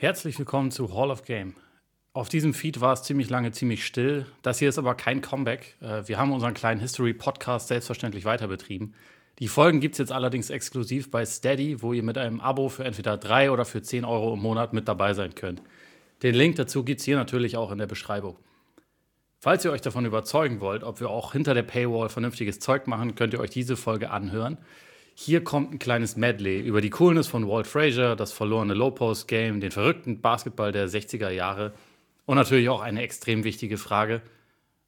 Herzlich willkommen zu Hall of Game. Auf diesem Feed war es ziemlich lange ziemlich still. Das hier ist aber kein Comeback. Äh, wir haben unseren kleinen History-Podcast selbstverständlich weiter betrieben. Die Folgen gibt es jetzt allerdings exklusiv bei Steady, wo ihr mit einem Abo für entweder 3 oder für 10 Euro im Monat mit dabei sein könnt. Den Link dazu gibt es hier natürlich auch in der Beschreibung. Falls ihr euch davon überzeugen wollt, ob wir auch hinter der Paywall vernünftiges Zeug machen, könnt ihr euch diese Folge anhören. Hier kommt ein kleines Medley über die Coolness von Walt Frazier, das verlorene Low-Post-Game, den verrückten Basketball der 60er Jahre und natürlich auch eine extrem wichtige Frage.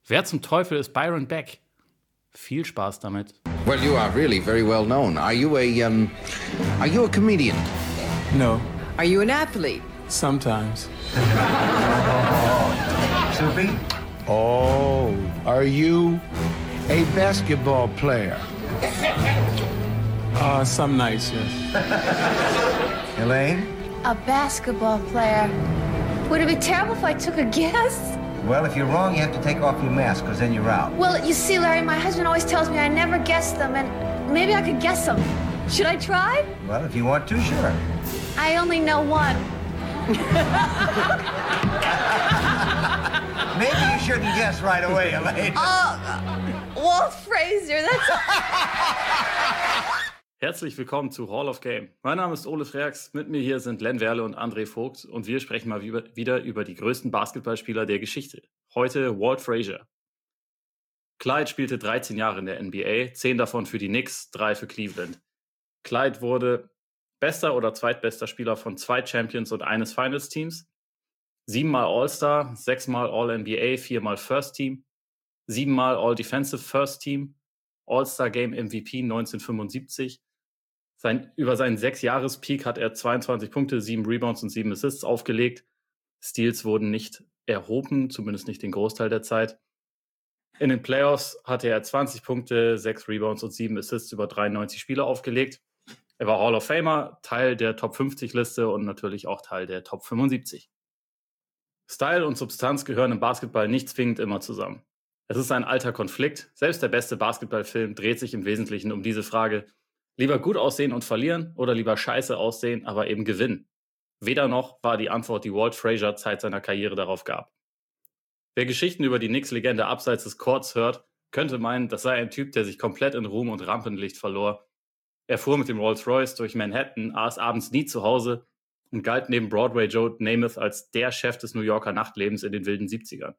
Wer zum Teufel ist Byron Beck? Viel Spaß damit. Well, you are really very well known. Are you a um are you a comedian? No, Are you an athlete? sometimes. Oh, are you a basketball player? Uh, some nights, yes. Elaine? A basketball player. Would it be terrible if I took a guess? Well, if you're wrong, you have to take off your mask, because then you're out. Well, you see, Larry, my husband always tells me I never guess them, and maybe I could guess them. Should I try? Well, if you want to, sure. I only know one. Maybe you shouldn't guess right away, Elaine. Oh, Walt Frazier, that's Herzlich willkommen zu Hall of Game. Mein Name ist Ole Freaks, mit mir hier sind Len Werle und André Vogt und wir sprechen mal wie- wieder über die größten Basketballspieler der Geschichte. Heute Walt Frazier. Clyde spielte 13 Jahre in der NBA, 10 davon für die Knicks, 3 für Cleveland. Clyde wurde bester oder zweitbester Spieler von zwei Champions und eines Finals-Teams, siebenmal All-Star, sechsmal All-NBA, viermal First Team, siebenmal All-Defensive First Team, All-Star Game MVP 1975. Sein, über seinen Sechs-Jahres-Peak hat er 22 Punkte, sieben Rebounds und sieben Assists aufgelegt. Steals wurden nicht erhoben, zumindest nicht den Großteil der Zeit. In den Playoffs hatte er 20 Punkte, sechs Rebounds und sieben Assists über 93 Spiele aufgelegt. Er war Hall of Famer, Teil der Top 50 Liste und natürlich auch Teil der Top 75. Style und Substanz gehören im Basketball nicht zwingend immer zusammen. Es ist ein alter Konflikt. Selbst der beste Basketballfilm dreht sich im Wesentlichen um diese Frage. Lieber gut aussehen und verlieren oder lieber scheiße aussehen, aber eben gewinnen? Weder noch war die Antwort, die Walt Frazier Zeit seiner Karriere darauf gab. Wer Geschichten über die Knicks-Legende abseits des Courts hört, könnte meinen, das sei ein Typ, der sich komplett in Ruhm und Rampenlicht verlor. Er fuhr mit dem Rolls-Royce durch Manhattan, aß abends nie zu Hause und galt neben Broadway Joe Namath als der Chef des New Yorker Nachtlebens in den wilden 70ern.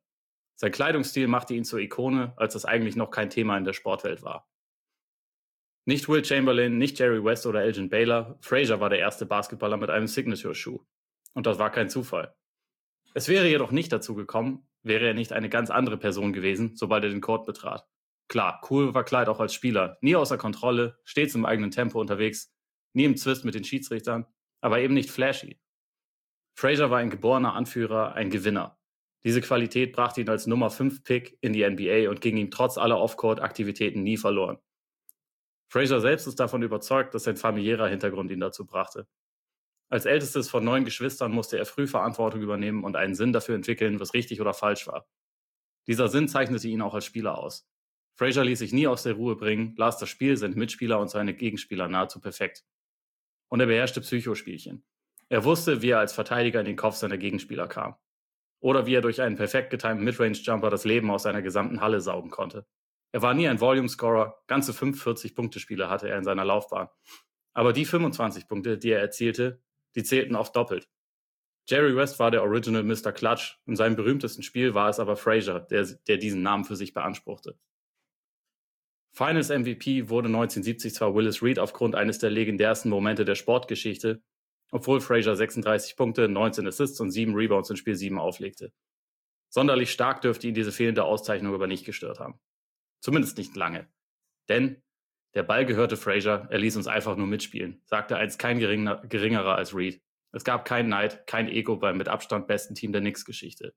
Sein Kleidungsstil machte ihn zur Ikone, als das eigentlich noch kein Thema in der Sportwelt war. Nicht Will Chamberlain, nicht Jerry West oder Elgin Baylor, Frazier war der erste Basketballer mit einem Signature-Schuh. Und das war kein Zufall. Es wäre jedoch nicht dazu gekommen, wäre er nicht eine ganz andere Person gewesen, sobald er den Court betrat. Klar, cool war Clyde auch als Spieler, nie außer Kontrolle, stets im eigenen Tempo unterwegs, nie im Zwist mit den Schiedsrichtern, aber eben nicht flashy. Frazier war ein geborener Anführer, ein Gewinner. Diese Qualität brachte ihn als Nummer 5 Pick in die NBA und ging ihm trotz aller Off-Court-Aktivitäten nie verloren. Frazier selbst ist davon überzeugt, dass sein familiärer Hintergrund ihn dazu brachte. Als ältestes von neun Geschwistern musste er früh Verantwortung übernehmen und einen Sinn dafür entwickeln, was richtig oder falsch war. Dieser Sinn zeichnete ihn auch als Spieler aus. Frazier ließ sich nie aus der Ruhe bringen, las das Spiel, seine Mitspieler und seine Gegenspieler nahezu perfekt. Und er beherrschte Psychospielchen. Er wusste, wie er als Verteidiger in den Kopf seiner Gegenspieler kam. Oder wie er durch einen perfekt getimten Midrange-Jumper das Leben aus seiner gesamten Halle saugen konnte. Er war nie ein Volume-Scorer, ganze 45 Punktespiele hatte er in seiner Laufbahn. Aber die 25 Punkte, die er erzielte, die zählten oft doppelt. Jerry West war der Original Mr. Clutch. In seinem berühmtesten Spiel war es aber Frazier, der, der diesen Namen für sich beanspruchte. Finals MVP wurde 1970 zwar Willis Reed aufgrund eines der legendärsten Momente der Sportgeschichte, obwohl Frazier 36 Punkte, 19 Assists und 7 Rebounds in Spiel 7 auflegte. Sonderlich stark dürfte ihn diese fehlende Auszeichnung aber nicht gestört haben. Zumindest nicht lange. Denn der Ball gehörte Frazier, er ließ uns einfach nur mitspielen, sagte einst kein geringer, geringerer als Reed. Es gab keinen Neid, kein Ego beim mit Abstand besten Team der Knicks-Geschichte.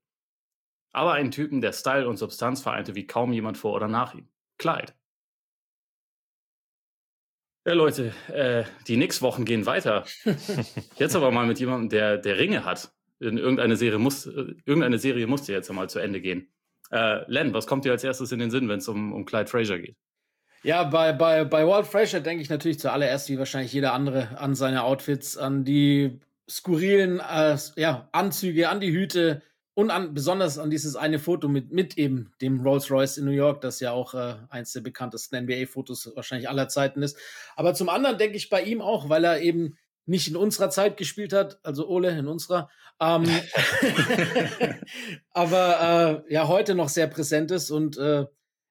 Aber einen Typen, der Style und Substanz vereinte wie kaum jemand vor oder nach ihm. Clyde. Ja, Leute, äh, die Knicks-Wochen gehen weiter. Jetzt aber mal mit jemandem, der, der Ringe hat. In irgendeine Serie muss, äh, irgendeine Serie musste jetzt einmal zu Ende gehen. Äh, Len, was kommt dir als erstes in den Sinn, wenn es um, um Clyde Frazier geht? Ja, bei, bei, bei Walt Frazier denke ich natürlich zuallererst, wie wahrscheinlich jeder andere, an seine Outfits, an die skurrilen äh, ja, Anzüge, an die Hüte und an, besonders an dieses eine Foto mit, mit eben dem Rolls Royce in New York, das ja auch äh, eins der bekanntesten NBA-Fotos wahrscheinlich aller Zeiten ist. Aber zum anderen denke ich bei ihm auch, weil er eben nicht in unserer Zeit gespielt hat, also Ole in unserer, ähm, aber äh, ja heute noch sehr präsent ist und äh,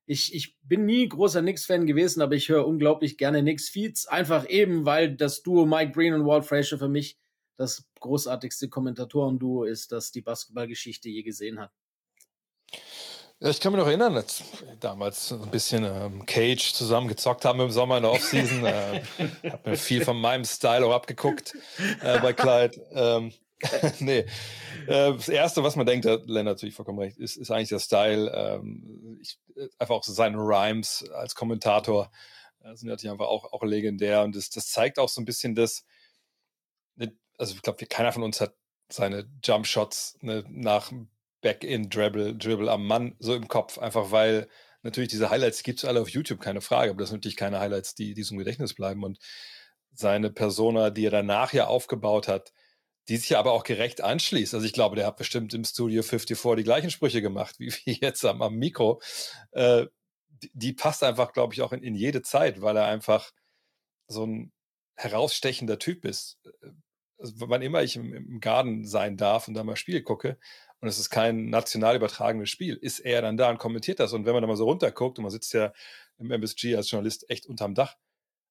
ich, ich bin nie großer Knicks-Fan gewesen, aber ich höre unglaublich gerne Knicks-Feeds, einfach eben, weil das Duo Mike Green und Walt Frazier für mich das großartigste Kommentatoren-Duo ist, das die Basketballgeschichte je gesehen hat. Ja, ich kann mich noch erinnern, als damals ein bisschen ähm, Cage zusammen gezockt haben im Sommer in der Offseason. äh, hab mir viel von meinem Style auch abgeguckt äh, bei Clyde. Ähm, nee. Äh, das Erste, was man denkt, hat Len natürlich vollkommen recht, ist, ist eigentlich der Style. Ähm, ich, einfach auch so seine Rhymes als Kommentator äh, sind natürlich einfach auch, auch legendär. Und das, das zeigt auch so ein bisschen das, also ich glaube, keiner von uns hat seine Jump Shots ne, nach Back-in-Dribble Dribble am Mann so im Kopf, einfach weil natürlich diese Highlights gibt es alle auf YouTube, keine Frage, aber das sind natürlich keine Highlights, die diesem Gedächtnis bleiben. Und seine Persona, die er danach ja aufgebaut hat, die sich aber auch gerecht anschließt. Also ich glaube, der hat bestimmt im Studio 54 die gleichen Sprüche gemacht, wie, jetzt am, am Mikro. Äh, die, die, passt einfach, glaube ich, auch in, in jede Zeit, weil er einfach so ein herausstechender Typ ist. Also wann immer ich im, im Garten sein darf und da mal Spiel gucke, und es ist kein national übertragenes Spiel, ist er dann da und kommentiert das. Und wenn man da mal so runterguckt und man sitzt ja im MSG als Journalist echt unterm Dach,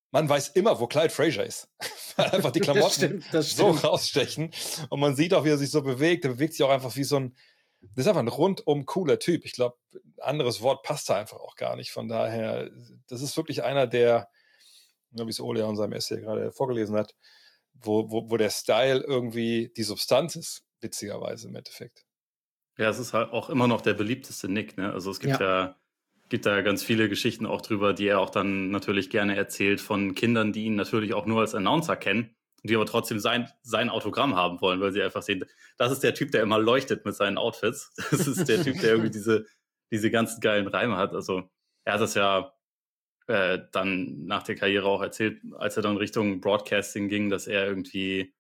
man weiß immer, wo Clyde Frazier ist. Weil einfach die Klamotten das stimmt, das so rausstechen. Und man sieht auch, wie er sich so bewegt. Er bewegt sich auch einfach wie so ein, das ist einfach ein rundum cooler Typ. Ich glaube, ein anderes Wort passt da einfach auch gar nicht. Von daher, das ist wirklich einer, der, wie es Ole in seinem Essay gerade vorgelesen hat, wo, wo, wo der Style irgendwie die Substanz ist, witzigerweise im Endeffekt. Ja, es ist halt auch immer noch der beliebteste Nick, ne? Also es gibt ja, ja gibt da ganz viele Geschichten auch drüber, die er auch dann natürlich gerne erzählt von Kindern, die ihn natürlich auch nur als Announcer kennen, die aber trotzdem sein, sein Autogramm haben wollen, weil sie einfach sehen, das ist der Typ, der immer leuchtet mit seinen Outfits. Das ist der Typ, der irgendwie diese, diese ganzen geilen Reime hat. Also er hat das ja äh, dann nach der Karriere auch erzählt, als er dann Richtung Broadcasting ging, dass er irgendwie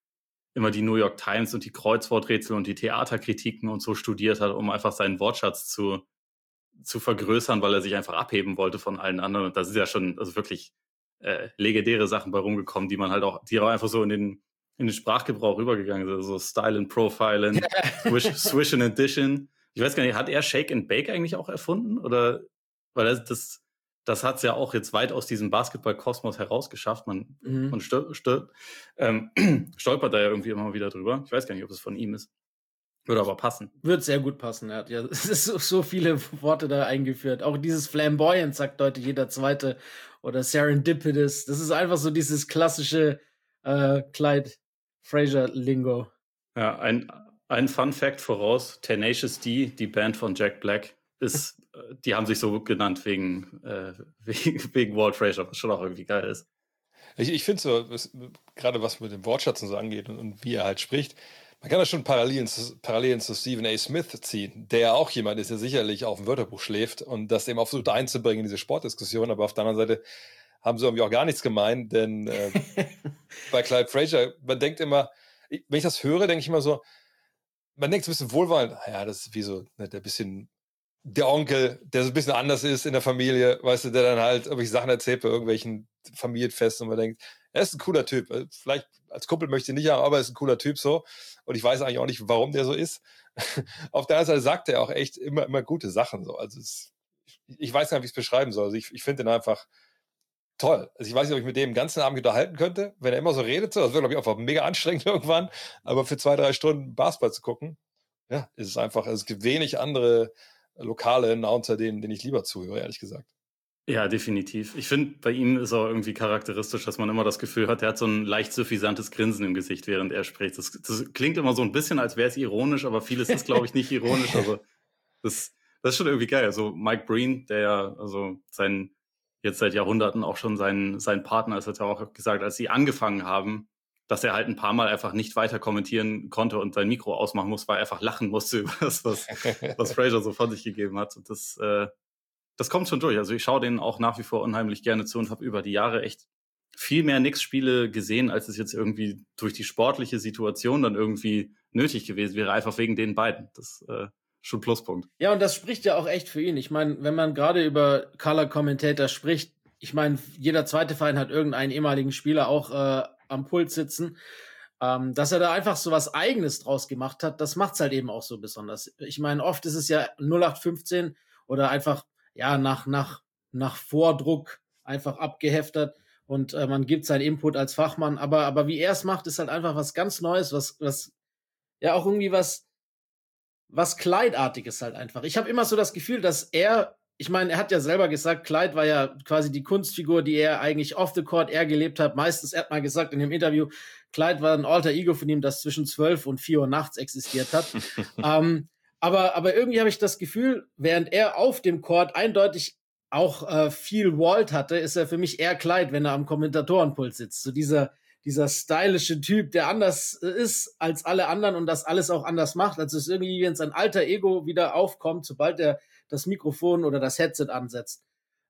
immer die New York Times und die Kreuzworträtsel und die Theaterkritiken und so studiert hat, um einfach seinen Wortschatz zu, zu vergrößern, weil er sich einfach abheben wollte von allen anderen. Und das ist ja schon also wirklich äh, legendäre Sachen bei rumgekommen, die man halt auch, die auch einfach so in den, in den Sprachgebrauch rübergegangen sind. So Style and Profiling, Swish, Swish and Addition. Ich weiß gar nicht, hat er Shake and Bake eigentlich auch erfunden? Oder weil das, das das hat es ja auch jetzt weit aus diesem Basketball-Kosmos herausgeschafft. Man, mhm. man stol stol ähm, stolpert da ja irgendwie immer wieder drüber. Ich weiß gar nicht, ob es von ihm ist. Würde aber passen. Wird sehr gut passen. Er hat ja es ist so, so viele Worte da eingeführt. Auch dieses Flamboyant sagt heute jeder Zweite. Oder Serendipitous. Das ist einfach so dieses klassische äh, Clyde Fraser-Lingo. Ja, ein, ein Fun Fact voraus. Tenacious D, die Band von Jack Black, ist die haben sich so genannt wegen, äh, wegen, wegen Walt Frazier, was schon auch irgendwie geil ist. Ich, ich finde so, was, gerade was mit dem Wortschatz und so angeht und, und, wie er halt spricht, man kann da schon Parallelen, Parallelen zu Stephen A. Smith ziehen, der auch jemand ist, der sicherlich auf dem Wörterbuch schläft und das eben auch versucht einzubringen in diese Sportdiskussion, aber auf der anderen Seite haben sie irgendwie auch gar nichts gemeint, denn äh, bei Clyde Frazier, man denkt immer, wenn ich das höre, denke ich immer so, man denkt so ein bisschen wohlwollend, ja, das ist wie so ne, der bisschen der Onkel, der so ein bisschen anders ist in der Familie, weißt du, der dann halt irgendwelche Sachen erzählt bei irgendwelchen Familienfesten und man denkt, er ist ein cooler Typ. Äh, vielleicht als Kumpel möchte ich nicht haben, aber er ist ein cooler Typ so. Und ich weiß eigentlich auch nicht, warum der so ist. Auf der anderen Seite sagt er auch echt immer, immer gute Sachen so. Also es, ich weiß gar nicht, wie ich es beschreiben soll. Also ich, ich finde ihn einfach toll. Also ich weiß nicht, ob ich mit dem den ganzen Abend unterhalten könnte, wenn er immer so redet. So. Das wäre, glaube ich, einfach mega anstrengend irgendwann. Aber für zwei, drei Stunden Basketball zu gucken, ja, ist es einfach, also es gibt wenig andere lokale Announcer, denen, denen ich lieber zuhöre, ehrlich gesagt. Ja, definitiv. Ich finde, bei ihm ist auch irgendwie charakteristisch, dass man immer das Gefühl hat, er hat so ein leicht suffisantes Grinsen im Gesicht, während er spricht. Das, das klingt immer so ein bisschen, als wäre es ironisch, aber vieles ist, glaube ich, nicht ironisch. Also das, das ist schon irgendwie geil. Also Mike Breen, der ja also sein jetzt seit Jahrhunderten auch schon sein, sein Partner ist, hat ja auch gesagt, als sie angefangen haben, dass er halt ein paar Mal einfach nicht weiter kommentieren konnte und sein Mikro ausmachen muss, weil er einfach lachen musste über das, was, was Fraser so von sich gegeben hat. Und das, äh, das kommt schon durch. Also ich schaue denen auch nach wie vor unheimlich gerne zu und habe über die Jahre echt viel mehr Knicks-Spiele gesehen, als es jetzt irgendwie durch die sportliche Situation dann irgendwie nötig gewesen wäre, einfach wegen den beiden. Das äh, schon Pluspunkt. Ja, und das spricht ja auch echt für ihn. Ich meine, wenn man gerade über Color Commentator spricht, ich meine, jeder zweite Verein hat irgendeinen ehemaligen Spieler auch äh, am Pult sitzen. Ähm, dass er da einfach so was Eigenes draus gemacht hat, das macht's halt eben auch so besonders. Ich meine, oft ist es ja 0815 oder einfach, ja, nach, nach, nach Vordruck einfach abgeheftet und äh, man gibt seinen Input als Fachmann. Aber, aber wie er es macht, ist halt einfach was ganz Neues, was, was, ja, auch irgendwie was, was Kleidartiges halt einfach. Ich habe immer so das Gefühl, dass er, ich meine, er hat ja selber gesagt, Clyde war ja quasi die Kunstfigur, die er eigentlich off the court er gelebt hat. Meistens, er hat mal gesagt in dem Interview, Clyde war ein alter Ego von ihm, das zwischen 12 und 4 Uhr nachts existiert hat. ähm, aber, aber irgendwie habe ich das Gefühl, während er auf dem Court eindeutig auch äh, viel Walt hatte, ist er für mich eher Clyde, wenn er am Kommentatorenpult sitzt. So dieser, dieser stylische Typ, der anders äh, ist als alle anderen und das alles auch anders macht. Also es ist irgendwie, wenn sein alter Ego wieder aufkommt, sobald er das Mikrofon oder das Headset ansetzt.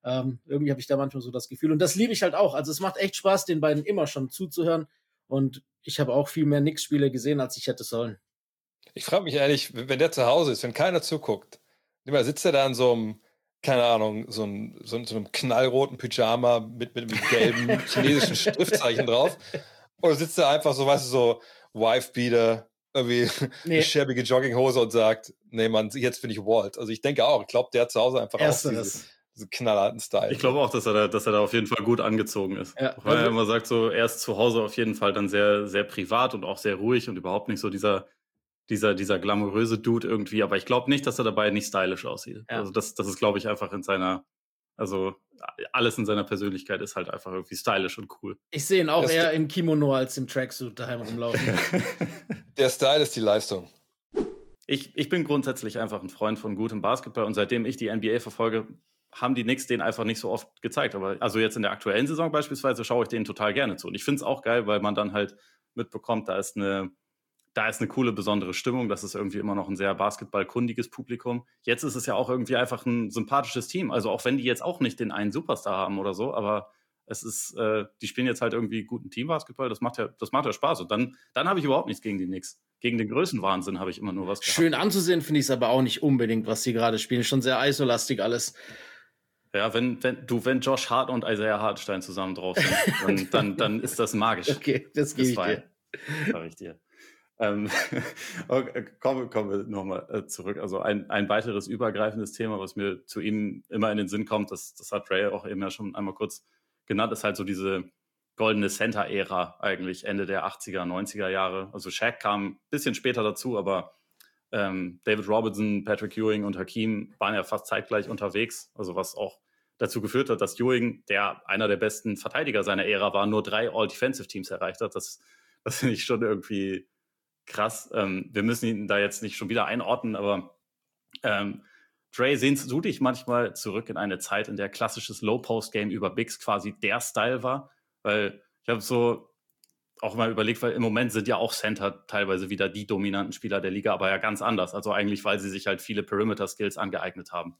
Ähm, irgendwie habe ich da manchmal so das Gefühl. Und das liebe ich halt auch. Also es macht echt Spaß, den beiden immer schon zuzuhören. Und ich habe auch viel mehr Nix-Spiele gesehen, als ich hätte sollen. Ich frage mich ehrlich, wenn der zu Hause ist, wenn keiner zuguckt, sitzt er da in so einem, keine Ahnung, so, ein, so, einem knallroten Pyjama mit, mit, mit gelben chinesischen Schriftzeichen drauf. Oder sitzt er einfach so, weißt du, so Wife-Beater, irgendwie nee. eine schäbige Jogginghose und sagt, nee, Mann, jetzt bin ich Walt. Also ich denke auch, ich glaube, der hat zu Hause einfach Ersteres. auch diese, diese knallharten Style. Ich glaube auch, dass er, da, dass er da auf jeden Fall gut angezogen ist. Ja. Weil er immer sagt, so, er ist zu Hause auf jeden Fall dann sehr, sehr privat und auch sehr ruhig und überhaupt nicht so dieser, dieser, dieser glamouröse Dude irgendwie. Aber ich glaube nicht, dass er dabei nicht stylisch aussieht. Ja. Also das, das ist, glaube ich, einfach in seiner, also alles in seiner Persönlichkeit ist halt einfach irgendwie stylisch und cool. Ich sehe ihn auch das eher im Kimono als im Tracksuit daheim rumlaufen. Der Style ist die Leistung. Ich, ich bin grundsätzlich einfach ein Freund von gutem Basketball und seitdem ich die NBA verfolge, haben die Knicks den einfach nicht so oft gezeigt. Aber also jetzt in der aktuellen Saison beispielsweise schaue ich denen total gerne zu. Und ich finde es auch geil, weil man dann halt mitbekommt, da ist eine da ist eine coole, besondere Stimmung. Das ist irgendwie immer noch ein sehr basketballkundiges Publikum. Jetzt ist es ja auch irgendwie einfach ein sympathisches Team. Also auch wenn die jetzt auch nicht den einen Superstar haben oder so, aber es ist, äh, die spielen jetzt halt irgendwie guten Teambasketball. Das macht ja, das macht ja Spaß. Und dann, dann habe ich überhaupt nichts gegen die Knicks. Gegen den Größenwahnsinn habe ich immer nur was gehabt. Schön anzusehen finde ich es aber auch nicht unbedingt, was sie gerade spielen. Schon sehr isolastig alles. Ja, wenn, wenn du, wenn Josh Hart und Isaiah Hartenstein zusammen drauf sind, dann, dann, dann ist das magisch. Okay, das gebe ich dir. Sag ich dir. Ähm, kommen, kommen wir nochmal äh, zurück. Also ein, ein weiteres übergreifendes Thema, was mir zu Ihnen immer in den Sinn kommt, das, das hat Ray auch eben ja schon einmal kurz genannt, ist halt so diese goldene Center-Ära eigentlich, Ende der 80er, 90er Jahre. Also Shaq kam ein bisschen später dazu, aber ähm, David Robinson, Patrick Ewing und Hakim waren ja fast zeitgleich unterwegs, also was auch dazu geführt hat, dass Ewing, der einer der besten Verteidiger seiner Ära war, nur drei All-Defensive-Teams erreicht hat. Das, das finde ich schon irgendwie krass. Ähm, wir müssen ihn da jetzt nicht schon wieder einordnen, aber ähm, Dre, sehnst du dich manchmal zurück in eine Zeit, in der klassisches Low-Post-Game über Bigs quasi der Style war? Weil ich habe so auch mal überlegt, weil im Moment sind ja auch Center teilweise wieder die dominanten Spieler der Liga, aber ja ganz anders. Also eigentlich, weil sie sich halt viele Perimeter-Skills angeeignet haben.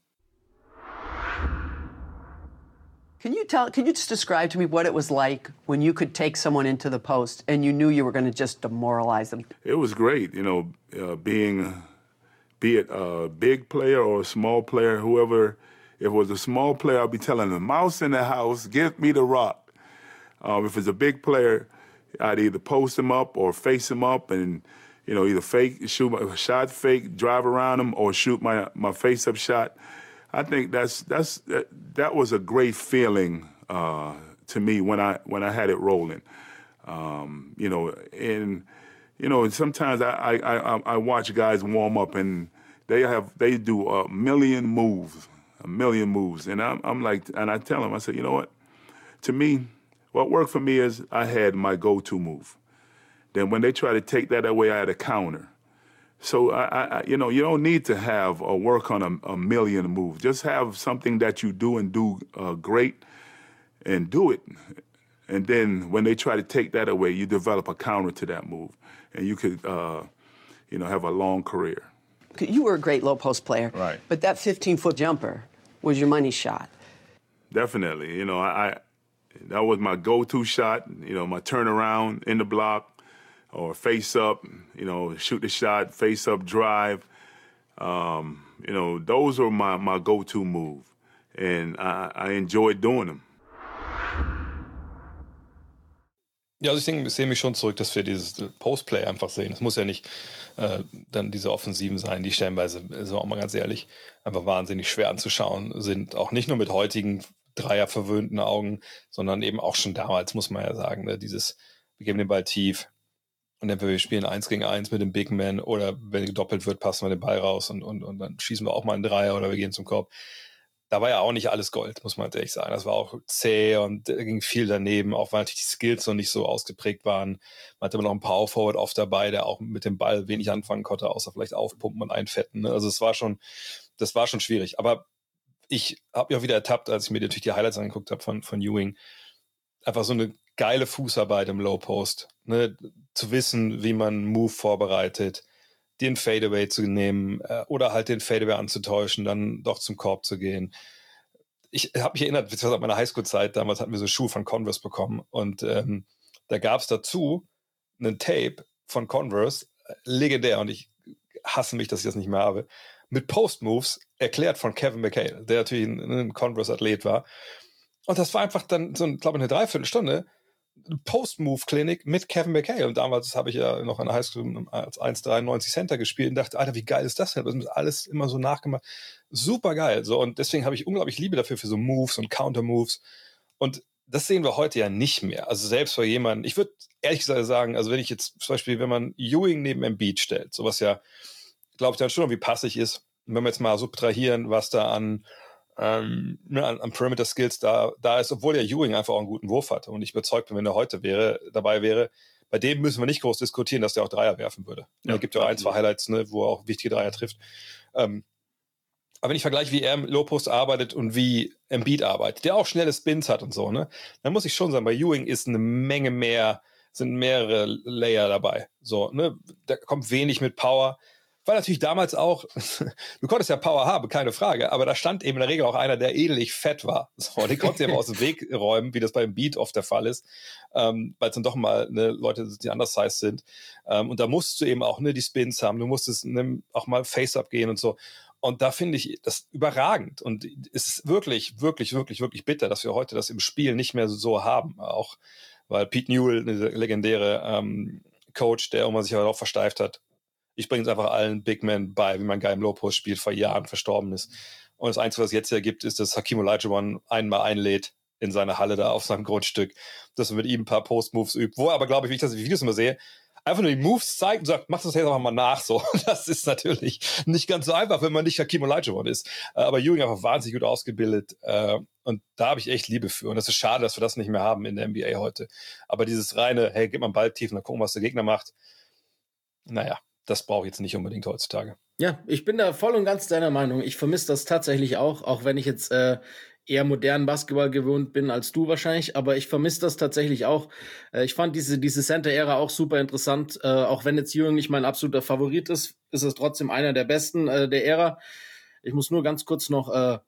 Can you tell? Can you just describe to me what it was like when you could take someone into the post and you knew you were going to just demoralize them? It was great, you know, uh, being, be it a big player or a small player, whoever. If it was a small player, I'd be telling them, "Mouse in the house, give me the rock." Um, if it's a big player, I'd either post him up or face him up, and you know, either fake shoot my shot, fake drive around him, or shoot my my face up shot. I think that's that's that, that was a great feeling uh, to me when I when I had it rolling. Um, you know, and you know, sometimes I, I, I, I watch guys warm up and they have they do a million moves, a million moves, and I'm, I'm like, and I tell them, I said, you know what? To me, what worked for me is I had my go-to move. Then when they try to take that away, I had a counter. So I, I, you know, you don't need to have a work on a, a, million moves. Just have something that you do and do uh, great, and do it. And then when they try to take that away, you develop a counter to that move, and you could, uh, you know, have a long career. You were a great low post player, right? But that 15 foot jumper was your money shot. Definitely, you know, I, that was my go-to shot. You know, my turnaround in the block or face up. You know, shoot the shot, face up, drive. Um, you know, those are my my go-to move, and I, I enjoy doing them. Ja, also ich denke, ich sehe mich schon zurück, dass wir dieses Postplay einfach sehen. Es muss ja nicht äh, dann diese Offensiven sein, die stellenweise, so auch mal ganz ehrlich, einfach wahnsinnig schwer anzuschauen sind. Auch nicht nur mit heutigen Dreier verwöhnten Augen, sondern eben auch schon damals, muss man ja sagen, ne? dieses, wir geben den Ball tief und dann wir spielen eins gegen eins mit dem Big Man oder wenn gedoppelt wird, passen wir den Ball raus und, und, und dann schießen wir auch mal einen Dreier oder wir gehen zum Korb da war ja auch nicht alles Gold, muss man ehrlich sagen. Das war auch zäh und ging viel daneben, auch weil natürlich die Skills noch nicht so ausgeprägt waren. Man hatte immer noch einen Power Forward oft dabei, der auch mit dem Ball wenig anfangen konnte, außer vielleicht aufpumpen und einfetten. Ne? Also es war schon, das war schon schwierig. Aber ich habe mich auch wieder ertappt, als ich mir natürlich die Highlights angeguckt habe von, von Ewing. Einfach so eine geile Fußarbeit im Low Post. Ne? Zu wissen, wie man einen Move vorbereitet, den Fadeaway zu nehmen äh, oder halt den Fadeaway anzutäuschen, dann doch zum Korb zu gehen. Ich habe mich erinnert, an meiner Highschool-Zeit, damals hatten wir so Schuhe von Converse bekommen und ähm, da gab es dazu einen Tape von Converse, äh, legendär und ich hasse mich, dass ich das nicht mehr habe, mit Post-Moves erklärt von Kevin McHale, der natürlich ein, ein Converse-Athlet war. Und das war einfach dann so, glaube ich, eine Dreiviertelstunde, Post-Move-Klinik mit Kevin McKay. Und damals habe ich ja noch in der Highschool als 1,93 Center gespielt und dachte, Alter, wie geil ist das denn? Das ist alles immer so nachgemacht. Super geil. So, und deswegen habe ich unglaublich Liebe dafür für so Moves und Counter-Moves. Und das sehen wir heute ja nicht mehr. Also selbst bei jemandem, ich würde ehrlich gesagt sagen, also wenn ich jetzt zum Beispiel, wenn man Ewing neben Embiid stellt, sowas ja, glaube ich, dann schon wie passig ist. Und wenn wir jetzt mal subtrahieren, was da an ähm, ne, an, an Perimeter Skills da, da ist, obwohl der Ewing einfach auch einen guten Wurf hatte und ich überzeugt bin, wenn er heute wäre, dabei wäre, bei dem müssen wir nicht groß diskutieren, dass der auch Dreier werfen würde. Ja, es gibt ja auch ein, zwei Highlights, ne, wo er auch wichtige Dreier trifft. Ähm, aber wenn ich vergleiche, wie er im Low Post arbeitet und wie Embiid arbeitet, der auch schnelle Spins hat und so, ne, dann muss ich schon sagen, bei Ewing ist eine Menge mehr, sind mehrere Layer dabei. So, ne, da kommt wenig mit Power war natürlich damals auch, du konntest ja Power haben, keine Frage, aber da stand eben in der Regel auch einer, der ähnlich fett war. So, den konntest du ja aus dem Weg räumen, wie das beim Beat oft der Fall ist, ähm, weil es dann doch mal ne, Leute, die anders size sind. Ähm, und da musst du eben auch ne, die Spins haben, du musstest ne, auch mal Face-Up gehen und so. Und da finde ich das überragend. Und es ist wirklich, wirklich, wirklich, wirklich bitter, dass wir heute das im Spiel nicht mehr so haben. Auch weil Pete Newell, eine legendäre ähm, Coach, der immer sich darauf versteift hat, ich bringe es einfach allen Big Men bei, wie man geil im Low-Post spielt, vor Jahren verstorben ist. Und das Einzige, was es jetzt hier gibt, ist, dass Hakim Olajuwon einmal einlädt in seine Halle da auf seinem Grundstück, dass er mit ihm ein paar Post-Moves übt. Wo er aber, glaube ich, wie ich das in Videos immer sehe, einfach nur die Moves zeigt und sagt, mach das jetzt einfach mal nach so. Das ist natürlich nicht ganz so einfach, wenn man nicht Hakim Olajuwon ist. Aber Ewing einfach wahnsinnig gut ausgebildet. Äh, und da habe ich echt Liebe für. Und es ist schade, dass wir das nicht mehr haben in der NBA heute. Aber dieses reine, hey, gib mal einen Ball tief und dann gucken, was der Gegner macht. Naja, das brauche ich jetzt nicht unbedingt heutzutage. Ja, ich bin da voll und ganz deiner Meinung. Ich vermisse das tatsächlich auch, auch wenn ich jetzt äh, eher modernen Basketball gewohnt bin als du wahrscheinlich, aber ich vermisse das tatsächlich auch. Äh, ich fand diese, diese Center-Ära auch super interessant. Äh, auch wenn jetzt Jürgen nicht mein absoluter Favorit ist, ist es trotzdem einer der besten äh, der Ära. Ich muss nur ganz kurz noch äh,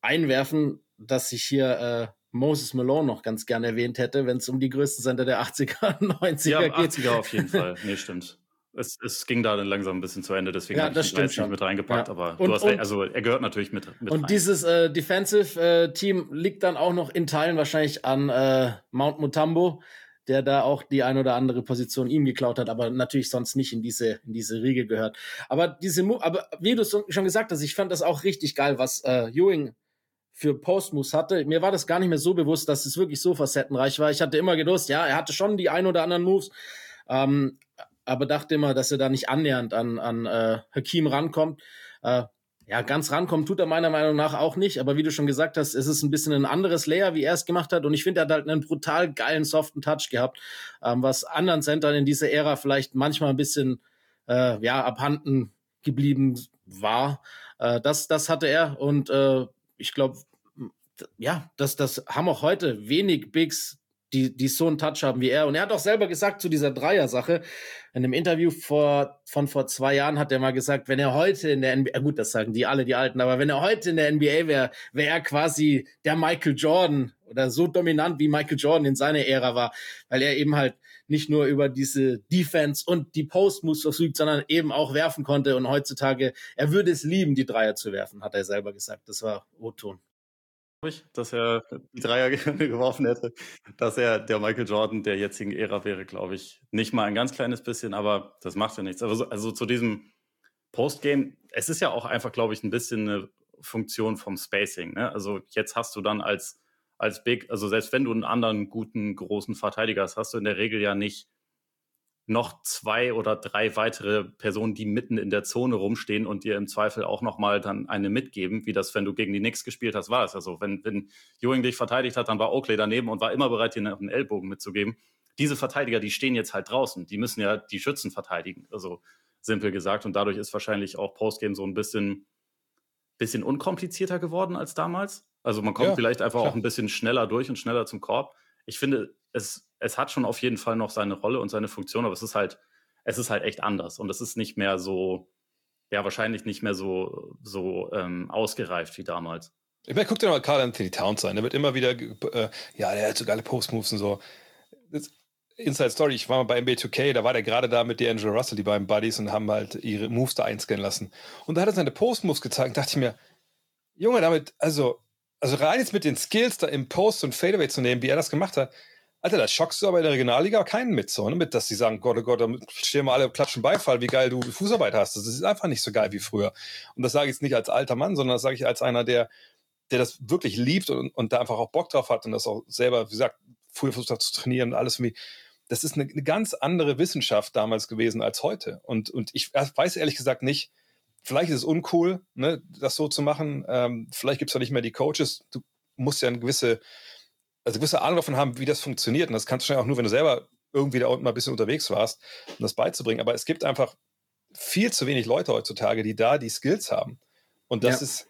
einwerfen, dass ich hier äh, Moses Malone noch ganz gerne erwähnt hätte, wenn es um die größten Center der 80er, 90er ja, geht. 80er auf jeden Fall. Nee, stimmt es, es ging da dann langsam ein bisschen zu Ende, deswegen ja, habe ich ihn jetzt nicht mit reingepackt, ja. aber und, du hast und, also er gehört natürlich mit, mit Und rein. dieses äh, Defensive äh, Team liegt dann auch noch in Teilen wahrscheinlich an äh, Mount Mutambo, der da auch die ein oder andere Position ihm geklaut hat, aber natürlich sonst nicht in diese in diese Riege gehört. Aber diese aber wie du schon gesagt hast, ich fand das auch richtig geil, was äh, Ewing für Postmoves hatte. Mir war das gar nicht mehr so bewusst, dass es wirklich so facettenreich war. Ich hatte immer gewusst, ja, er hatte schon die ein oder anderen Moves, ähm, aber dachte immer, dass er da nicht annähernd an, an äh, Hakim rankommt. Äh, ja, ganz rankommen tut er meiner Meinung nach auch nicht, aber wie du schon gesagt hast, es ist ein bisschen ein anderes Layer, wie er es gemacht hat. Und ich finde, er hat halt einen brutal geilen, soften Touch gehabt, ähm, was anderen Centern in dieser Ära vielleicht manchmal ein bisschen äh, ja, abhanden geblieben war. Äh, das, das hatte er und äh, ich glaube, ja, das, das haben auch heute wenig Bigs die, die so einen Touch haben wie er. Und er hat auch selber gesagt zu dieser Dreier-Sache, in einem Interview vor, von vor zwei Jahren hat er mal gesagt, wenn er heute in der NBA, gut, das sagen die alle, die Alten, aber wenn er heute in der NBA wäre, wäre er quasi der Michael Jordan oder so dominant wie Michael Jordan in seiner Ära war, weil er eben halt nicht nur über diese Defense und die Post-Moves verfügt, sondern eben auch werfen konnte. Und heutzutage, er würde es lieben, die Dreier zu werfen, hat er selber gesagt. Das war O-Ton dass er die Dreier geworfen hätte, dass er der Michael Jordan der jetzigen Ära wäre, glaube ich, nicht mal ein ganz kleines bisschen, aber das macht ja nichts. Also, also zu diesem Postgame, es ist ja auch einfach, glaube ich, ein bisschen eine Funktion vom Spacing. Ne? Also jetzt hast du dann als, als Big, also selbst wenn du einen anderen guten, großen Verteidiger hast, hast du in der Regel ja nicht noch zwei oder drei weitere Personen, die mitten in der Zone rumstehen und dir im Zweifel auch nochmal dann eine mitgeben, wie das, wenn du gegen die Knicks gespielt hast, war das ja so. Wenn, wenn Ewing dich verteidigt hat, dann war Oakley daneben und war immer bereit, dir einen Ellbogen mitzugeben. Diese Verteidiger, die stehen jetzt halt draußen. Die müssen ja die Schützen verteidigen, also simpel gesagt. Und dadurch ist wahrscheinlich auch Postgame so ein bisschen, bisschen unkomplizierter geworden als damals. Also man kommt ja, vielleicht einfach klar. auch ein bisschen schneller durch und schneller zum Korb. Ich finde, es es hat schon auf jeden Fall noch seine Rolle und seine Funktion, aber es ist halt, es ist halt echt anders und es ist nicht mehr so, ja, wahrscheinlich nicht mehr so, so ähm, ausgereift wie damals. Ich meine, guck dir mal Carl Anthony Towns an, der wird immer wieder, äh, ja, der hat so geile Post-Moves und so. Das, Inside Story, ich war mal bei NBA2K, da war der gerade da mit D'Angelo Russell, die beiden Buddies, und haben halt ihre Moves da einscannen lassen. Und da hat er seine Post-Moves gezeigt, dachte ich mir, Junge, damit, also, also rein jetzt mit den Skills da im Post und Fadeaway zu nehmen, wie er das gemacht hat, Alter, da schockst du aber in der Regionalliga keinen mit, so, ne? mit, dass sie sagen, Gott, oh Gott, da stehen wir alle klatschen Beifall, wie geil du Fußarbeit hast. Das ist einfach nicht so geil wie früher. Und das sage ich jetzt nicht als alter Mann, sondern das sage ich als einer, der, der das wirklich liebt und, und da einfach auch Bock drauf hat und das auch selber, wie gesagt, früher versucht hat zu trainieren und alles mich. Das ist eine, eine ganz andere Wissenschaft damals gewesen als heute. Und, und ich weiß ehrlich gesagt nicht, vielleicht ist es uncool, ne, das so zu machen. Ähm, vielleicht gibt es ja nicht mehr die Coaches. Du musst ja eine gewisse also gewisse Ahnung davon haben, wie das funktioniert. Und das kannst du schon auch nur, wenn du selber irgendwie da unten mal ein bisschen unterwegs warst, um das beizubringen. Aber es gibt einfach viel zu wenig Leute heutzutage, die da die Skills haben. Und das ja. ist,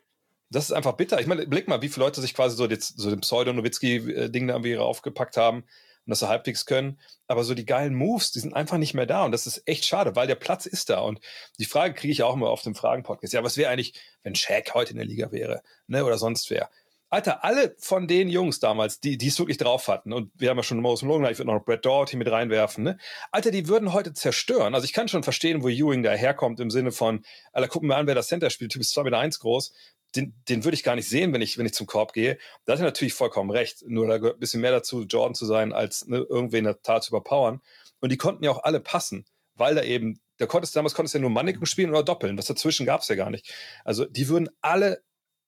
das ist einfach bitter. Ich meine, blick mal, wie viele Leute sich quasi so, jetzt, so den Pseudo-Nowitzki-Ding da irgendwie aufgepackt haben und das so halbwegs können. Aber so die geilen Moves, die sind einfach nicht mehr da. Und das ist echt schade, weil der Platz ist da. Und die Frage kriege ich auch immer auf dem Fragen-Podcast. Ja, was wäre eigentlich, wenn Shaq heute in der Liga wäre? Ne, oder sonst wer? Alter, alle von den Jungs damals, die, es wirklich drauf hatten, und wir haben ja schon Moses Malone, ich würde noch Brad Doherty mit reinwerfen, ne? Alter, die würden heute zerstören. Also ich kann schon verstehen, wo Ewing da herkommt im Sinne von, Alter, gucken wir an, wer das Center spielt, Typ ist 2 Meter 1 groß. Den, den würde ich gar nicht sehen, wenn ich, wenn ich zum Korb gehe. Da hat er natürlich vollkommen recht. Nur da gehört ein bisschen mehr dazu, Jordan zu sein, als ne, irgendwie in der Tat zu überpowern. Und die konnten ja auch alle passen, weil da eben, da konntest damals konntest du ja nur Manneken spielen oder doppeln. Das dazwischen gab es ja gar nicht. Also die würden alle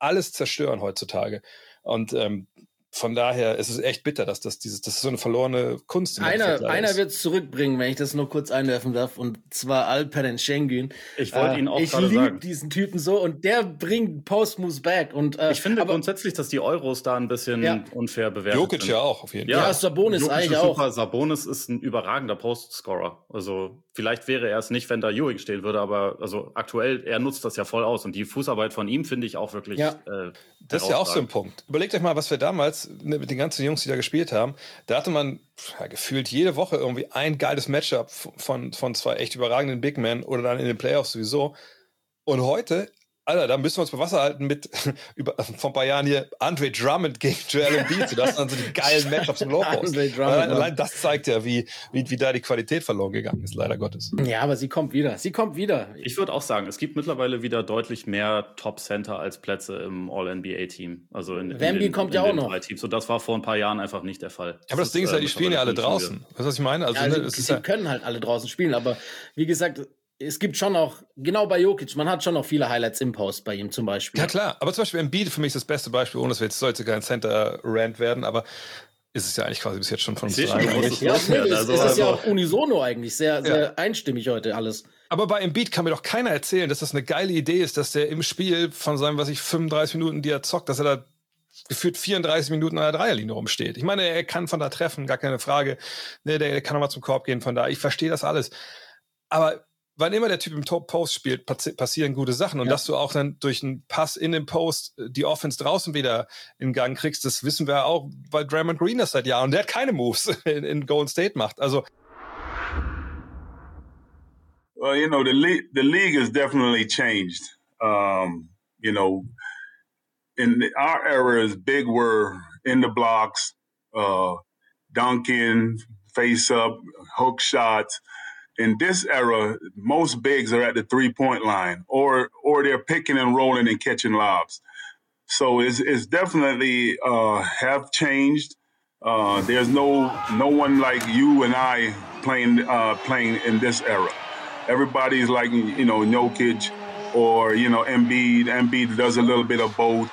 alles zerstören heutzutage. Und ähm, von daher ist es echt bitter, dass das dieses, das ist so eine verlorene Kunst. Einer, einer wird es zurückbringen, wenn ich das nur kurz einwerfen darf, und zwar Alperen Schengen. Ich wollte äh, ihn auch Ich liebe diesen Typen so und der bringt Post-Moves back. Und, äh, ich finde aber, grundsätzlich, dass die Euros da ein bisschen ja. unfair bewertet Jokic sind. ja auch, auf jeden Fall. Ja, ja Sabonis Jokic eigentlich auch. Super. Sabonis ist ein überragender Post-Scorer. Also vielleicht wäre er es nicht, wenn da Ewing stehen würde, aber also aktuell, er nutzt das ja voll aus. Und die Fußarbeit von ihm finde ich auch wirklich. Ja. Äh, das ist ja auch so ein Punkt. Überlegt euch mal, was wir damals Ne, mit den ganzen Jungs, die da gespielt haben, da hatte man ja, gefühlt jede Woche irgendwie ein geiles Matchup von, von zwei echt überragenden Big Men oder dann in den Playoffs sowieso. Und heute Alter, da müssen wir uns bei Wasser halten mit über, vor ein paar Jahren hier Andre Drummond gegen Joel Embiid. Das sind dann so die geilen Matchups im Lowpost. allein, allein das zeigt ja, wie, wie, wie da die Qualität verloren gegangen ist, leider Gottes. Ja, aber sie kommt wieder. Sie kommt wieder. Ich würde auch sagen, es gibt mittlerweile wieder deutlich mehr Top-Center als Plätze im All-NBA-Team. Also in, in, in, kommt in ja auch noch. Teams. So, das war vor ein paar Jahren einfach nicht der Fall. aber das, das Ding ist ja, die spielen ja alle draußen. Weißt du, was ich meine? Also, ja, ne, sie, sie können halt alle draußen spielen, aber wie gesagt, es gibt schon auch, genau bei Jokic, man hat schon noch viele Highlights im Post bei ihm zum Beispiel. Ja, klar, aber zum Beispiel Embiid für mich ist das beste Beispiel, ohne dass wir jetzt sollte kein Center-Rant werden, aber ist es ja eigentlich quasi bis jetzt schon von uns drei. Ja, nee, also, ist, ist ja auch unisono eigentlich, sehr, sehr ja. einstimmig heute alles. Aber bei Embiid kann mir doch keiner erzählen, dass das eine geile Idee ist, dass der im Spiel von seinem, was ich, 35 Minuten, die er zockt, dass er da gefühlt 34 Minuten an der Dreierlinie rumsteht. Ich meine, er kann von da treffen, gar keine Frage. Der, der kann noch mal zum Korb gehen von da. Ich verstehe das alles. Aber wann immer der Typ im Top Post spielt, passieren gute Sachen. Und ja. dass du auch dann durch einen Pass in den Post äh, die Offense draußen wieder in Gang kriegst, das wissen wir auch, weil Draymond Green das seit Jahren. Und der hat keine Moves in, in Golden State macht. Also. Well, you know, the league, the league has definitely changed. Um, you know, in the, our eras, big were in the blocks, uh, dunking, face up, hook shots in this era, most bigs are at the three point line or or they're picking and rolling and catching lobs. So it's, it's definitely uh, have changed. Uh, there's no no one like you and I playing uh, playing in this era. Everybody's like you know Jokic or you know Embiid. Embiid does a little bit of both.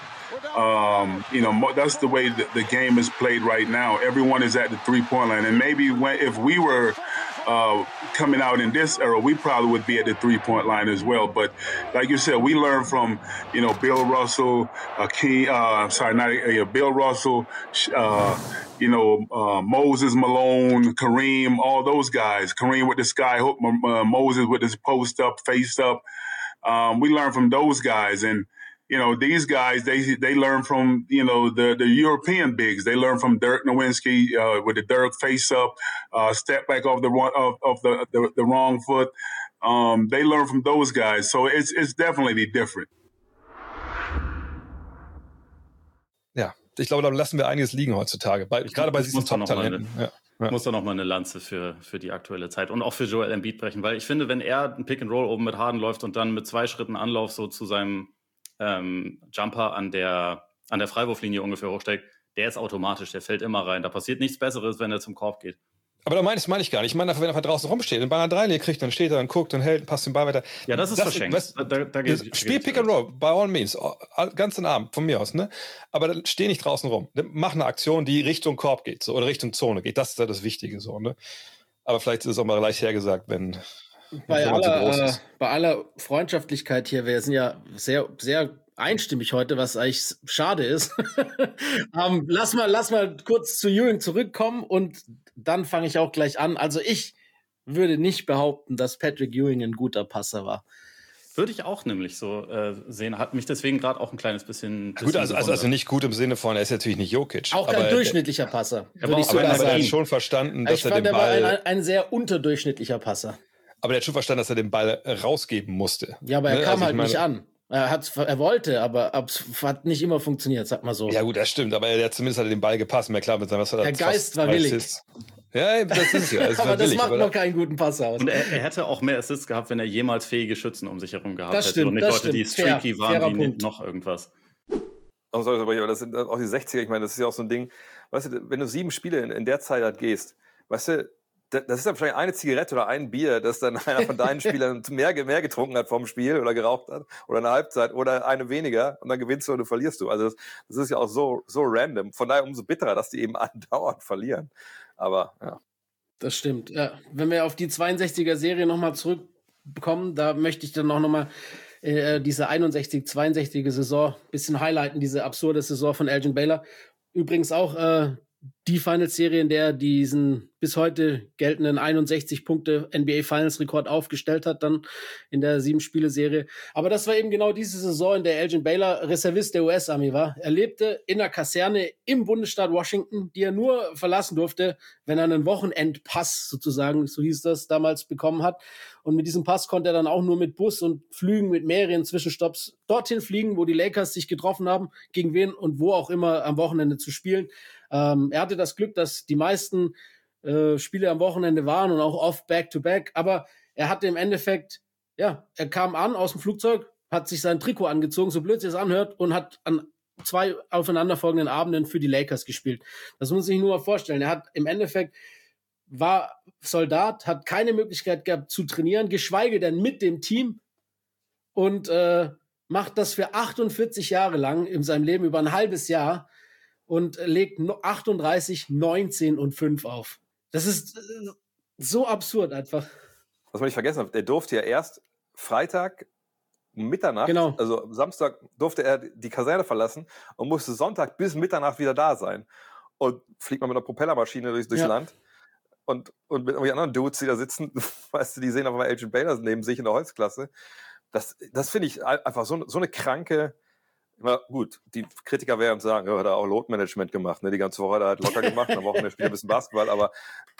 Um, you know that's the way the, the game is played right now. Everyone is at the three point line, and maybe when if we were uh, coming out in this era, we probably would be at the three point line as well. But like you said, we learned from you know Bill Russell, uh, Key, uh, sorry, not uh, Bill Russell, uh, you know uh, Moses Malone, Kareem, all those guys. Kareem with the sky hook, uh, Moses with his post up, face up. Um, we learned from those guys and you know, these guys they they learn from you know the the European bigs. They learn from Dirk Nowinski uh, with the Dirk face up, uh, step back off the of, of the, the, the wrong foot. Um, they learn from those guys, so it's it's definitely different. Ja, ich glaube, da lassen wir einiges liegen heutzutage, bei, gerade bei diesen Top-Talenten. Ja. Muss da noch mal eine Lanze für, für die aktuelle Zeit und auch für Joel Embiid brechen, weil ich finde, wenn er ein Pick and Roll oben mit Harden läuft und dann mit zwei Schritten Anlauf so zu seinem ähm, Jumper an der, an der Freiwurflinie ungefähr hochsteckt, der ist automatisch, der fällt immer rein. Da passiert nichts Besseres, wenn er zum Korb geht. Aber da meine ich, meine ich gar nicht. Ich meine, wenn er draußen rumsteht, den Ball an Dreilinie kriegt, dann steht er, dann guckt, dann hält, passt den Ball weiter. Ja, das ist das, verschenkt. Weißt, da, da, geht, Spiel Pick and Roll, by all means, ganz den Abend, von mir aus, ne? Aber dann steh nicht draußen rum. Mach eine Aktion, die Richtung Korb geht, so, oder Richtung Zone geht. Das ist ja das Wichtige, so, ne? Aber vielleicht ist es auch mal leicht hergesagt, wenn, bei aller, äh, bei aller Freundschaftlichkeit hier, wir sind ja sehr, sehr einstimmig heute, was eigentlich schade ist. ähm, lass mal, lass mal kurz zu Ewing zurückkommen und dann fange ich auch gleich an. Also ich würde nicht behaupten, dass Patrick Ewing ein guter Passer war. Würde ich auch nämlich so äh, sehen. Hat mich deswegen gerade auch ein kleines bisschen. bisschen gut, also, also, also, nicht gut im Sinne von, er ist natürlich nicht Jokic. Auch kein durchschnittlicher Passer. Er war auch, aber er hat schon verstanden, dass ich er fand, den Ball. Er war ein, ein sehr unterdurchschnittlicher Passer. Aber der hat schon verstanden, dass er den Ball rausgeben musste. Ja, aber er ne? kam also halt meine, nicht an. Er, hat, er wollte, aber es hat nicht immer funktioniert, sag mal so. Ja, gut, das stimmt, aber er hat zumindest hat den Ball gepasst. Mir klar, mit seinem, was hat Der Geist war willig. Assists. Ja, das ist ja. Das aber das macht noch keinen guten Pass aus. Und er, er, hätte auch mehr Assists gehabt, wenn er jemals fähige Schützen um sich herum gehabt das hätte. Stimmt, und nicht Leute, stimmt. die streaky Fair, waren, wie Punkt. noch irgendwas. Aber das sind auch die 60er, ich meine, das ist ja auch so ein Ding, weißt du, wenn du sieben Spiele in, in der Zeit halt gehst, weißt du, das ist dann wahrscheinlich eine Zigarette oder ein Bier, das dann einer von deinen Spielern mehr, mehr getrunken hat vom Spiel oder geraucht hat oder eine Halbzeit oder eine weniger und dann gewinnst du oder verlierst du. Also das, das ist ja auch so, so random. Von daher umso bitterer, dass die eben andauernd verlieren. Aber ja. Das stimmt. Ja, wenn wir auf die 62er Serie nochmal zurückkommen, da möchte ich dann auch nochmal äh, diese 61, 62er Saison bisschen highlighten, diese absurde Saison von Elgin Baylor. Übrigens auch äh, die Finals-Serie, in der diesen bis heute geltenden 61 Punkte NBA Finals Rekord aufgestellt hat, dann in der sieben Spiele Serie. Aber das war eben genau diese Saison, in der Elgin Baylor Reservist der US-Armee war. Er lebte in der Kaserne im Bundesstaat Washington, die er nur verlassen durfte, wenn er einen Wochenendpass sozusagen, so hieß das damals, bekommen hat. Und mit diesem Pass konnte er dann auch nur mit Bus und Flügen mit mehreren Zwischenstopps dorthin fliegen, wo die Lakers sich getroffen haben, gegen wen und wo auch immer am Wochenende zu spielen. Ähm, er hatte das Glück, dass die meisten äh, Spiele am Wochenende waren und auch oft Back-to-Back. Aber er hatte im Endeffekt, ja, er kam an aus dem Flugzeug, hat sich sein Trikot angezogen, so blöd es anhört, und hat an zwei aufeinanderfolgenden Abenden für die Lakers gespielt. Das muss sich nur mal vorstellen. Er hat im Endeffekt war Soldat, hat keine Möglichkeit gehabt zu trainieren, geschweige denn mit dem Team und äh, macht das für 48 Jahre lang in seinem Leben über ein halbes Jahr und legt 38, 19 und 5 auf. Das ist äh, so absurd einfach. Was man nicht vergessen hat, er durfte ja erst Freitag Mitternacht, genau. also Samstag durfte er die Kaserne verlassen und musste Sonntag bis Mitternacht wieder da sein. Und fliegt man mit einer Propellermaschine durchs, durchs ja. Land und, und mit irgendwie anderen Dudes, die da sitzen, weißt du, die sehen auf einmal Agent Baylor neben sich in der Holzklasse. Das, das finde ich einfach so, so eine kranke, na gut, die Kritiker werden sagen, ja, hat er auch Load-Management gemacht, ne? Die ganze Woche hat er halt locker gemacht, am Wochenende spielt ein bisschen Basketball, aber,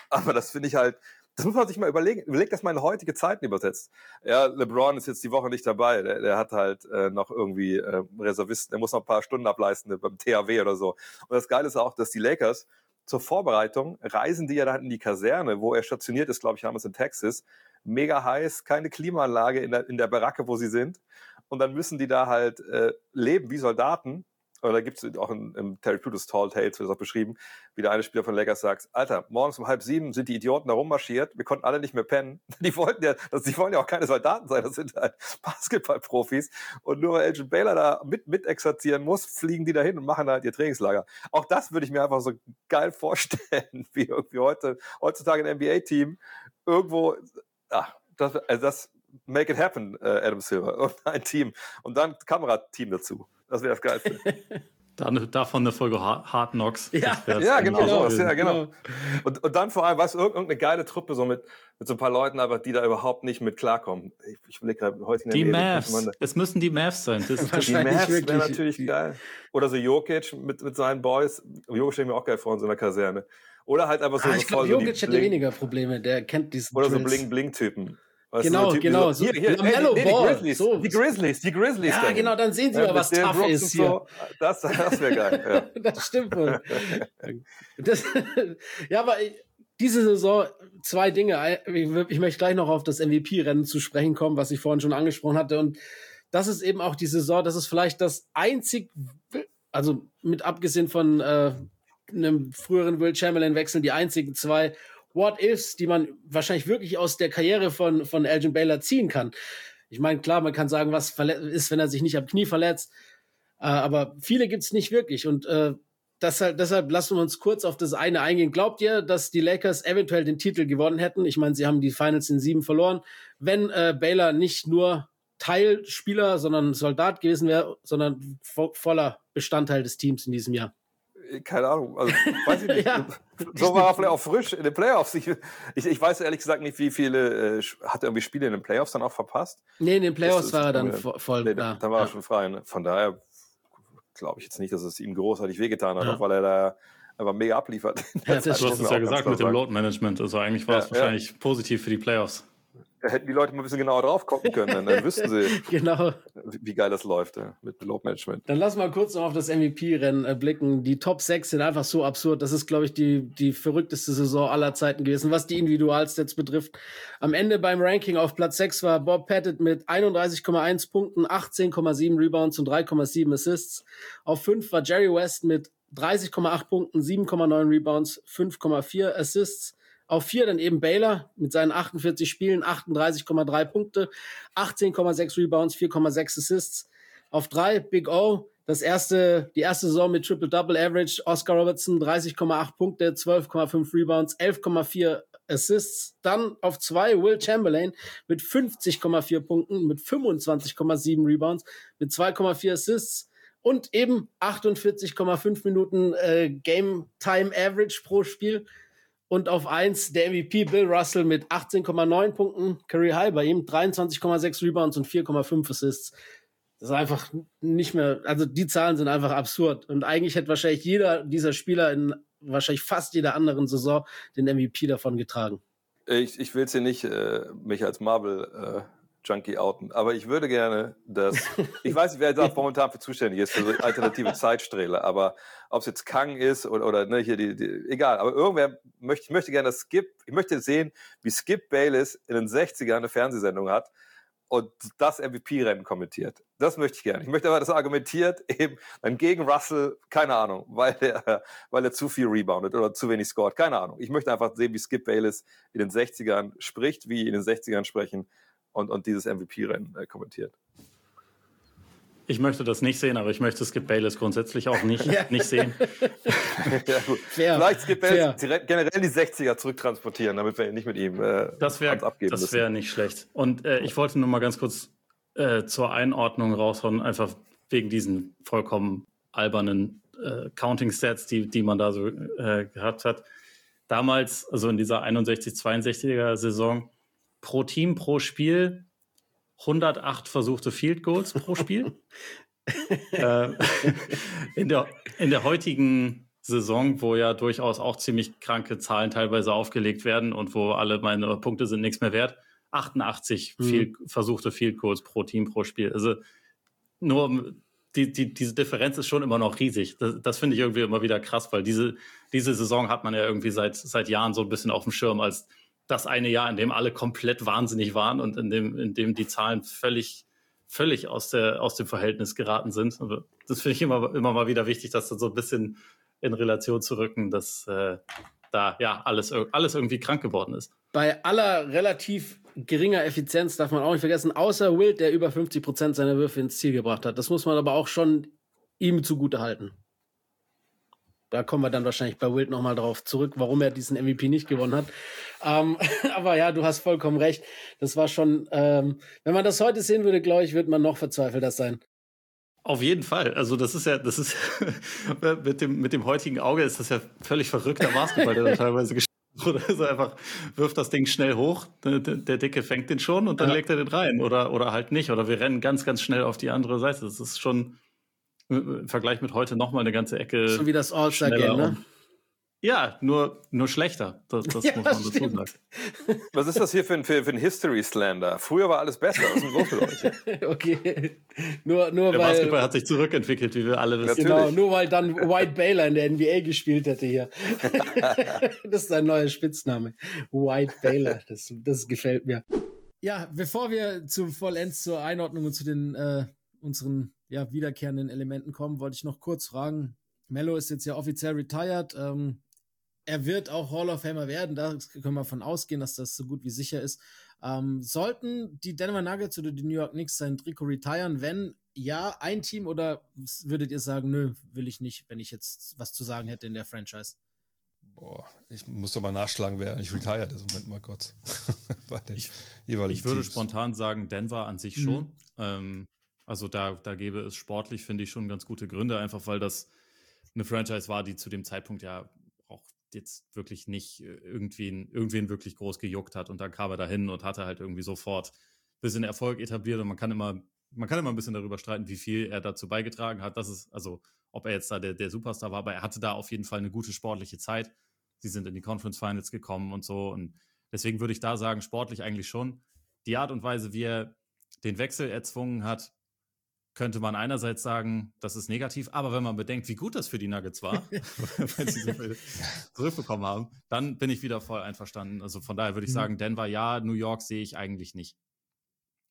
aber das finde ich halt, das muss man sich mal überlegen. Überleg das mal in heutige Zeiten übersetzt. Ja, LeBron ist jetzt die Woche nicht dabei. Der, der hat halt äh, noch irgendwie äh, Reservisten, der muss noch ein paar Stunden ableisten beim THW oder so. Und das Geile ist auch, dass die Lakers zur Vorbereitung reisen die ja dann in die Kaserne, wo er stationiert ist, glaube ich, damals in Texas. Mega heiß, keine Klimaanlage in der, in der Baracke, wo sie sind. Und dann müssen die da halt äh, leben wie Soldaten oder da gibt es auch in, im Terry Plutus Tall Tales, wird das auch beschrieben, wie der eine Spieler von Lakers sagt, Alter, morgens um halb sieben sind die Idioten da rummarschiert, wir konnten alle nicht mehr pennen. Die wollten ja, das, die wollen ja auch keine Soldaten sein, das sind halt Basketballprofis. Und nur weil Agent Baylor da mit, mit exerzieren muss, fliegen die da hin und machen halt ihr Trainingslager. Auch das würde ich mir einfach so geil vorstellen, wie irgendwie heute, heutzutage ein NBA-Team irgendwo, ach, das, also das, make it happen, äh, Adam Silver, irgendein Team. Und dann Kamerateam dazu. Das wäre das Geilste. Dann, davon eine Folge Hard Knocks. Ja, ja genau, so, ja, genau. Und, und dann vor allem, was irgendeine geile Truppe, so mit, mit so ein paar Leuten einfach, die da überhaupt nicht mit klarkommen. Ich, ich will gerade heute Die Mavs. Es müssen die Mavs sein. Das, die Mavs wäre natürlich geil. Oder so Jokic mit, mit seinen Boys. Jokic ich mir auch geil vor in so einer Kaserne. Oder halt einfach so. Ah, ich glaube, Jokic so hätte weniger Probleme. Der kennt diesen. Oder Twins. so Bling-Bling-Typen. Weißt genau, genau. So, hier, hier, hey, nee, die, Grizzlies, so. die Grizzlies, die Grizzlies. Ja, genau, dann sehen Sie ja, mal, was tough Brooks ist hier. So. Das, das wäre geil. Ja. das stimmt wohl. das, ja, aber diese Saison zwei Dinge. Ich, ich möchte gleich noch auf das MVP-Rennen zu sprechen kommen, was ich vorhin schon angesprochen hatte. Und das ist eben auch die Saison, das ist vielleicht das einzig, also mit abgesehen von äh, einem früheren Will Chamberlain-Wechsel, die einzigen zwei What-Ifs, die man wahrscheinlich wirklich aus der Karriere von, von Elgin Baylor ziehen kann. Ich meine, klar, man kann sagen, was ist, wenn er sich nicht am Knie verletzt, äh, aber viele gibt's nicht wirklich. Und äh, deshalb, deshalb lassen wir uns kurz auf das eine eingehen. Glaubt ihr, dass die Lakers eventuell den Titel gewonnen hätten? Ich meine, sie haben die Finals in sieben verloren, wenn äh, Baylor nicht nur Teilspieler, sondern Soldat gewesen wäre, sondern vo voller Bestandteil des Teams in diesem Jahr keine Ahnung, also weiß ich nicht. ja. So war er vielleicht auch frisch in den Playoffs. Ich, ich, ich weiß ehrlich gesagt nicht, wie viele, äh, hat er irgendwie Spiele in den Playoffs dann auch verpasst? Nee, in den Playoffs ist, war er dann äh, voll. Nee, da. Dann war ja. er schon frei. Ne? Von daher glaube ich jetzt nicht, dass es ihm großartig wehgetan hat, ja. auch weil er da einfach mega abliefert. Ja, das du hast es ja gesagt mit dem Load Management. Also eigentlich war es wahrscheinlich positiv für die Playoffs. Da hätten die Leute mal ein bisschen genauer drauf gucken können, dann, dann wüssten sie, genau. wie geil das läuft ja, mit Load Management. Dann lass mal kurz noch auf das MVP-Rennen äh, blicken. Die Top 6 sind einfach so absurd. Das ist, glaube ich, die, die verrückteste Saison aller Zeiten gewesen, was die Individualstats betrifft. Am Ende beim Ranking auf Platz 6 war Bob Pettit mit 31,1 Punkten, 18,7 Rebounds und 3,7 Assists. Auf 5 war Jerry West mit 30,8 Punkten, 7,9 Rebounds, 5,4 Assists. Auf vier dann eben Baylor mit seinen 48 Spielen, 38,3 Punkte, 18,6 Rebounds, 4,6 Assists. Auf drei Big O, das erste, die erste Saison mit Triple-Double Average, Oscar Robertson 30,8 Punkte, 12,5 Rebounds, 11,4 Assists. Dann auf zwei Will Chamberlain mit 50,4 Punkten, mit 25,7 Rebounds, mit 2,4 Assists und eben 48,5 Minuten äh, Game Time Average pro Spiel. Und auf eins der MVP Bill Russell mit 18,9 Punkten, Curry High bei ihm, 23,6 Rebounds und 4,5 Assists. Das ist einfach nicht mehr, also die Zahlen sind einfach absurd. Und eigentlich hätte wahrscheinlich jeder dieser Spieler in wahrscheinlich fast jeder anderen Saison den MVP davon getragen. Ich, ich will es hier nicht äh, mich als Marvel äh, Junkie outen. Aber ich würde gerne, dass, ich weiß nicht, wer da momentan für zuständig ist, für so alternative Zeitsträhle, aber ob es jetzt Kang ist oder, oder ne, hier die, die, egal, aber irgendwer möchte, ich möchte gerne, dass Skip, ich möchte sehen, wie Skip Bayless in den 60ern eine Fernsehsendung hat und das MVP-Rennen kommentiert. Das möchte ich gerne. Ich möchte aber, dass er argumentiert eben dann gegen Russell, keine Ahnung, weil er, weil er zu viel reboundet oder zu wenig scored, keine Ahnung. Ich möchte einfach sehen, wie Skip Bayless in den 60ern spricht, wie in den 60ern sprechen und, und dieses MVP-Rennen äh, kommentiert. Ich möchte das nicht sehen, aber ich möchte Skip Bayless grundsätzlich auch nicht, ja. nicht sehen. ja, gut. Fair. Vielleicht Skip Bayless generell die 60er zurücktransportieren, damit wir nicht mit ihm äh, das wär, abgeben Das wäre nicht schlecht. Und äh, ich wollte nur mal ganz kurz äh, zur Einordnung raushauen, einfach wegen diesen vollkommen albernen äh, Counting-Stats, die, die man da so äh, gehabt hat damals, also in dieser 61-62er Saison, pro Team, pro Spiel 108 versuchte Field Goals pro Spiel. äh, in, der, in der heutigen Saison, wo ja durchaus auch ziemlich kranke Zahlen teilweise aufgelegt werden und wo alle meine Punkte sind nichts mehr wert, 88 mhm. Field, versuchte Field Goals pro Team pro Spiel. Also nur die, die, diese Differenz ist schon immer noch riesig. Das, das finde ich irgendwie immer wieder krass, weil diese, diese Saison hat man ja irgendwie seit, seit Jahren so ein bisschen auf dem Schirm als das eine Jahr, in dem alle komplett wahnsinnig waren und in dem, in dem die Zahlen völlig, völlig aus, der, aus dem Verhältnis geraten sind. Das finde ich immer, immer mal wieder wichtig, das so ein bisschen in Relation zu rücken, dass äh, da ja alles, alles irgendwie krank geworden ist. Bei aller relativ geringer Effizienz darf man auch nicht vergessen, außer Wild, der über 50 Prozent seiner Würfe ins Ziel gebracht hat. Das muss man aber auch schon ihm zugute halten. Da kommen wir dann wahrscheinlich bei Wild nochmal drauf zurück, warum er diesen MVP nicht gewonnen hat. Ähm, aber ja, du hast vollkommen recht. Das war schon, ähm, wenn man das heute sehen würde, glaube ich, würde man noch verzweifelter sein. Auf jeden Fall. Also das ist ja, das ist mit dem mit dem heutigen Auge ist das ja völlig verrückter Basketball, der da teilweise gespielt oder so einfach wirft das Ding schnell hoch, der, der Dicke fängt den schon und dann ja. legt er den rein oder, oder halt nicht. Oder wir rennen ganz, ganz schnell auf die andere Seite. Das ist schon im Vergleich mit heute nochmal eine ganze Ecke. So wie das All-Star-Game, ne? Ja, nur, nur schlechter. Das, das ja, muss man dazu sagen. Was ist das hier für ein, für, für ein History-Slander? Früher war alles besser. Was ist denn los mit euch? okay. Nur, nur der weil. Basketball hat sich zurückentwickelt, wie wir alle wissen. Genau, nur weil dann White Baylor in der NBA gespielt hätte hier. das ist ein neuer Spitzname. White Baylor. Das, das gefällt mir. Ja, bevor wir zu vollends zur Einordnung und zu den äh, unseren ja, wiederkehrenden Elementen kommen, wollte ich noch kurz fragen. Mello ist jetzt ja offiziell retired. Ähm, er wird auch Hall of Famer werden, da können wir von ausgehen, dass das so gut wie sicher ist. Ähm, sollten die Denver Nuggets oder die New York Knicks sein Trikot retiren, wenn ja, ein Team oder würdet ihr sagen, nö, will ich nicht, wenn ich jetzt was zu sagen hätte in der Franchise? Boah, ich muss doch mal nachschlagen, wer nicht retired ist. Moment mal kurz. ich, ich würde Teams. spontan sagen, Denver an sich schon. Mhm. Ähm, also da, da gäbe es sportlich, finde ich, schon ganz gute Gründe, einfach weil das eine Franchise war, die zu dem Zeitpunkt ja jetzt wirklich nicht äh, irgendwen, irgendwen wirklich groß gejuckt hat. Und dann kam er dahin und hatte halt irgendwie sofort ein bisschen Erfolg etabliert. Und man kann immer, man kann immer ein bisschen darüber streiten, wie viel er dazu beigetragen hat. Das ist, also, ob er jetzt da der, der Superstar war, aber er hatte da auf jeden Fall eine gute sportliche Zeit. Sie sind in die Conference Finals gekommen und so. Und deswegen würde ich da sagen, sportlich eigentlich schon. Die Art und Weise, wie er den Wechsel erzwungen hat, könnte man einerseits sagen, das ist negativ, aber wenn man bedenkt, wie gut das für die Nuggets war, wenn sie so viel zurückbekommen haben, dann bin ich wieder voll einverstanden. Also von daher würde ich mhm. sagen, Denver ja, New York sehe ich eigentlich nicht.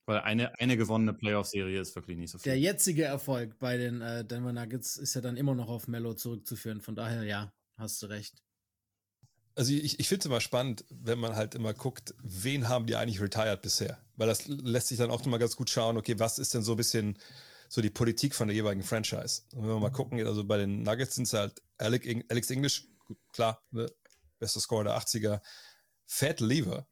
Weil eine, eine gewonnene Playoff-Serie ist wirklich nicht so viel. Der jetzige Erfolg bei den äh, Denver Nuggets ist ja dann immer noch auf Mello zurückzuführen. Von daher, ja, hast du recht. Also ich, ich finde es immer spannend, wenn man halt immer guckt, wen haben die eigentlich retired bisher? Weil das lässt sich dann auch immer ganz gut schauen, okay, was ist denn so ein bisschen so die Politik von der jeweiligen Franchise. Und wenn wir mal gucken, also bei den Nuggets sind es halt Alex English, klar, ne, bester Scorer der 80er, Fat Lever,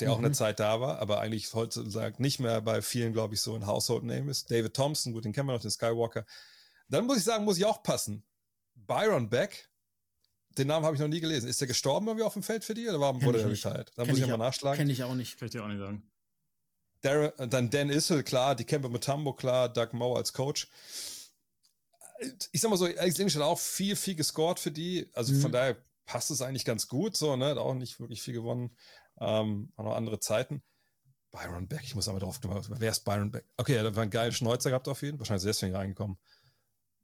der mhm. auch eine mhm. Zeit da war, aber eigentlich heutzutage nicht mehr bei vielen, glaube ich, so ein Household Name ist. David Thompson, gut, den kennen wir noch, den Skywalker. Dann muss ich sagen, muss ich auch passen. Byron Beck, den Namen habe ich noch nie gelesen. Ist der gestorben irgendwie auf dem Feld für die oder war, wurde er retired? Da muss ich, ich mal nachschlagen. Kenne ich auch nicht. Kann ich dir auch nicht sagen. Darren, dann Dan Issel, klar, die Camper Mutombo, klar, Doug Moe als Coach. Ich sag mal so, Alex English hat auch viel, viel gescored für die. Also mhm. von daher passt es eigentlich ganz gut. So, ne? Hat auch nicht wirklich viel gewonnen. Ähm, auch noch andere Zeiten. Byron Beck, ich muss aber drauf kommen. Wer ist Byron Beck? Okay, er war einen geilen Schnäuzer gehabt auf jeden Fall. Wahrscheinlich deswegen reingekommen.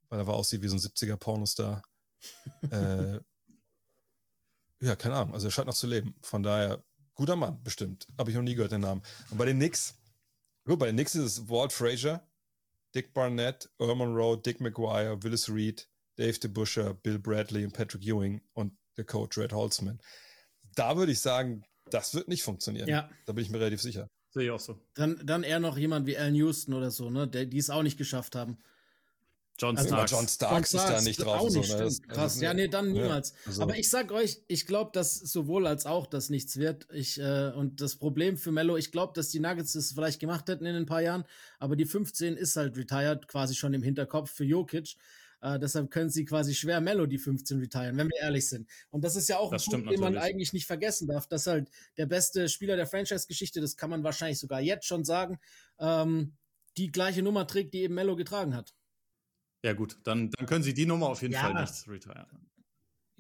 Weil er war aussieht wie so ein 70er-Pornostar. äh, ja, keine Ahnung. Also er scheint noch zu leben. Von daher Guter Mann, bestimmt. Habe ich noch nie gehört, den Namen. Und bei den Knicks, gut, bei den Knicks ist es Walt Frazier, Dick Barnett, Earl Monroe, Dick McGuire, Willis Reed, Dave DeBuscher, Bill Bradley und Patrick Ewing und der Coach Red Holzman. Da würde ich sagen, das wird nicht funktionieren. Ja. Da bin ich mir relativ sicher. Sehe ich auch so. Dann, dann eher noch jemand wie Alan Houston oder so, ne, der, die es auch nicht geschafft haben. John also Starks. John Starks ist da nicht drauf. Nicht, so, ne? das, Krass, also, ja, nee, dann niemals. Ja, also. Aber ich sag euch, ich glaube, dass sowohl als auch das nichts wird. Ich, äh, und das Problem für Mello, ich glaube, dass die Nuggets das vielleicht gemacht hätten in ein paar Jahren, aber die 15 ist halt retired, quasi schon im Hinterkopf für Jokic. Äh, deshalb können sie quasi schwer Mello die 15 retiren, wenn wir ehrlich sind. Und das ist ja auch Das ein stimmt Punkt, den man eigentlich nicht vergessen darf, dass halt der beste Spieler der Franchise-Geschichte, das kann man wahrscheinlich sogar jetzt schon sagen, ähm, die gleiche Nummer trägt, die eben Mello getragen hat. Ja, gut, dann, dann können sie die Nummer auf jeden Ja. Fall nicht retiren.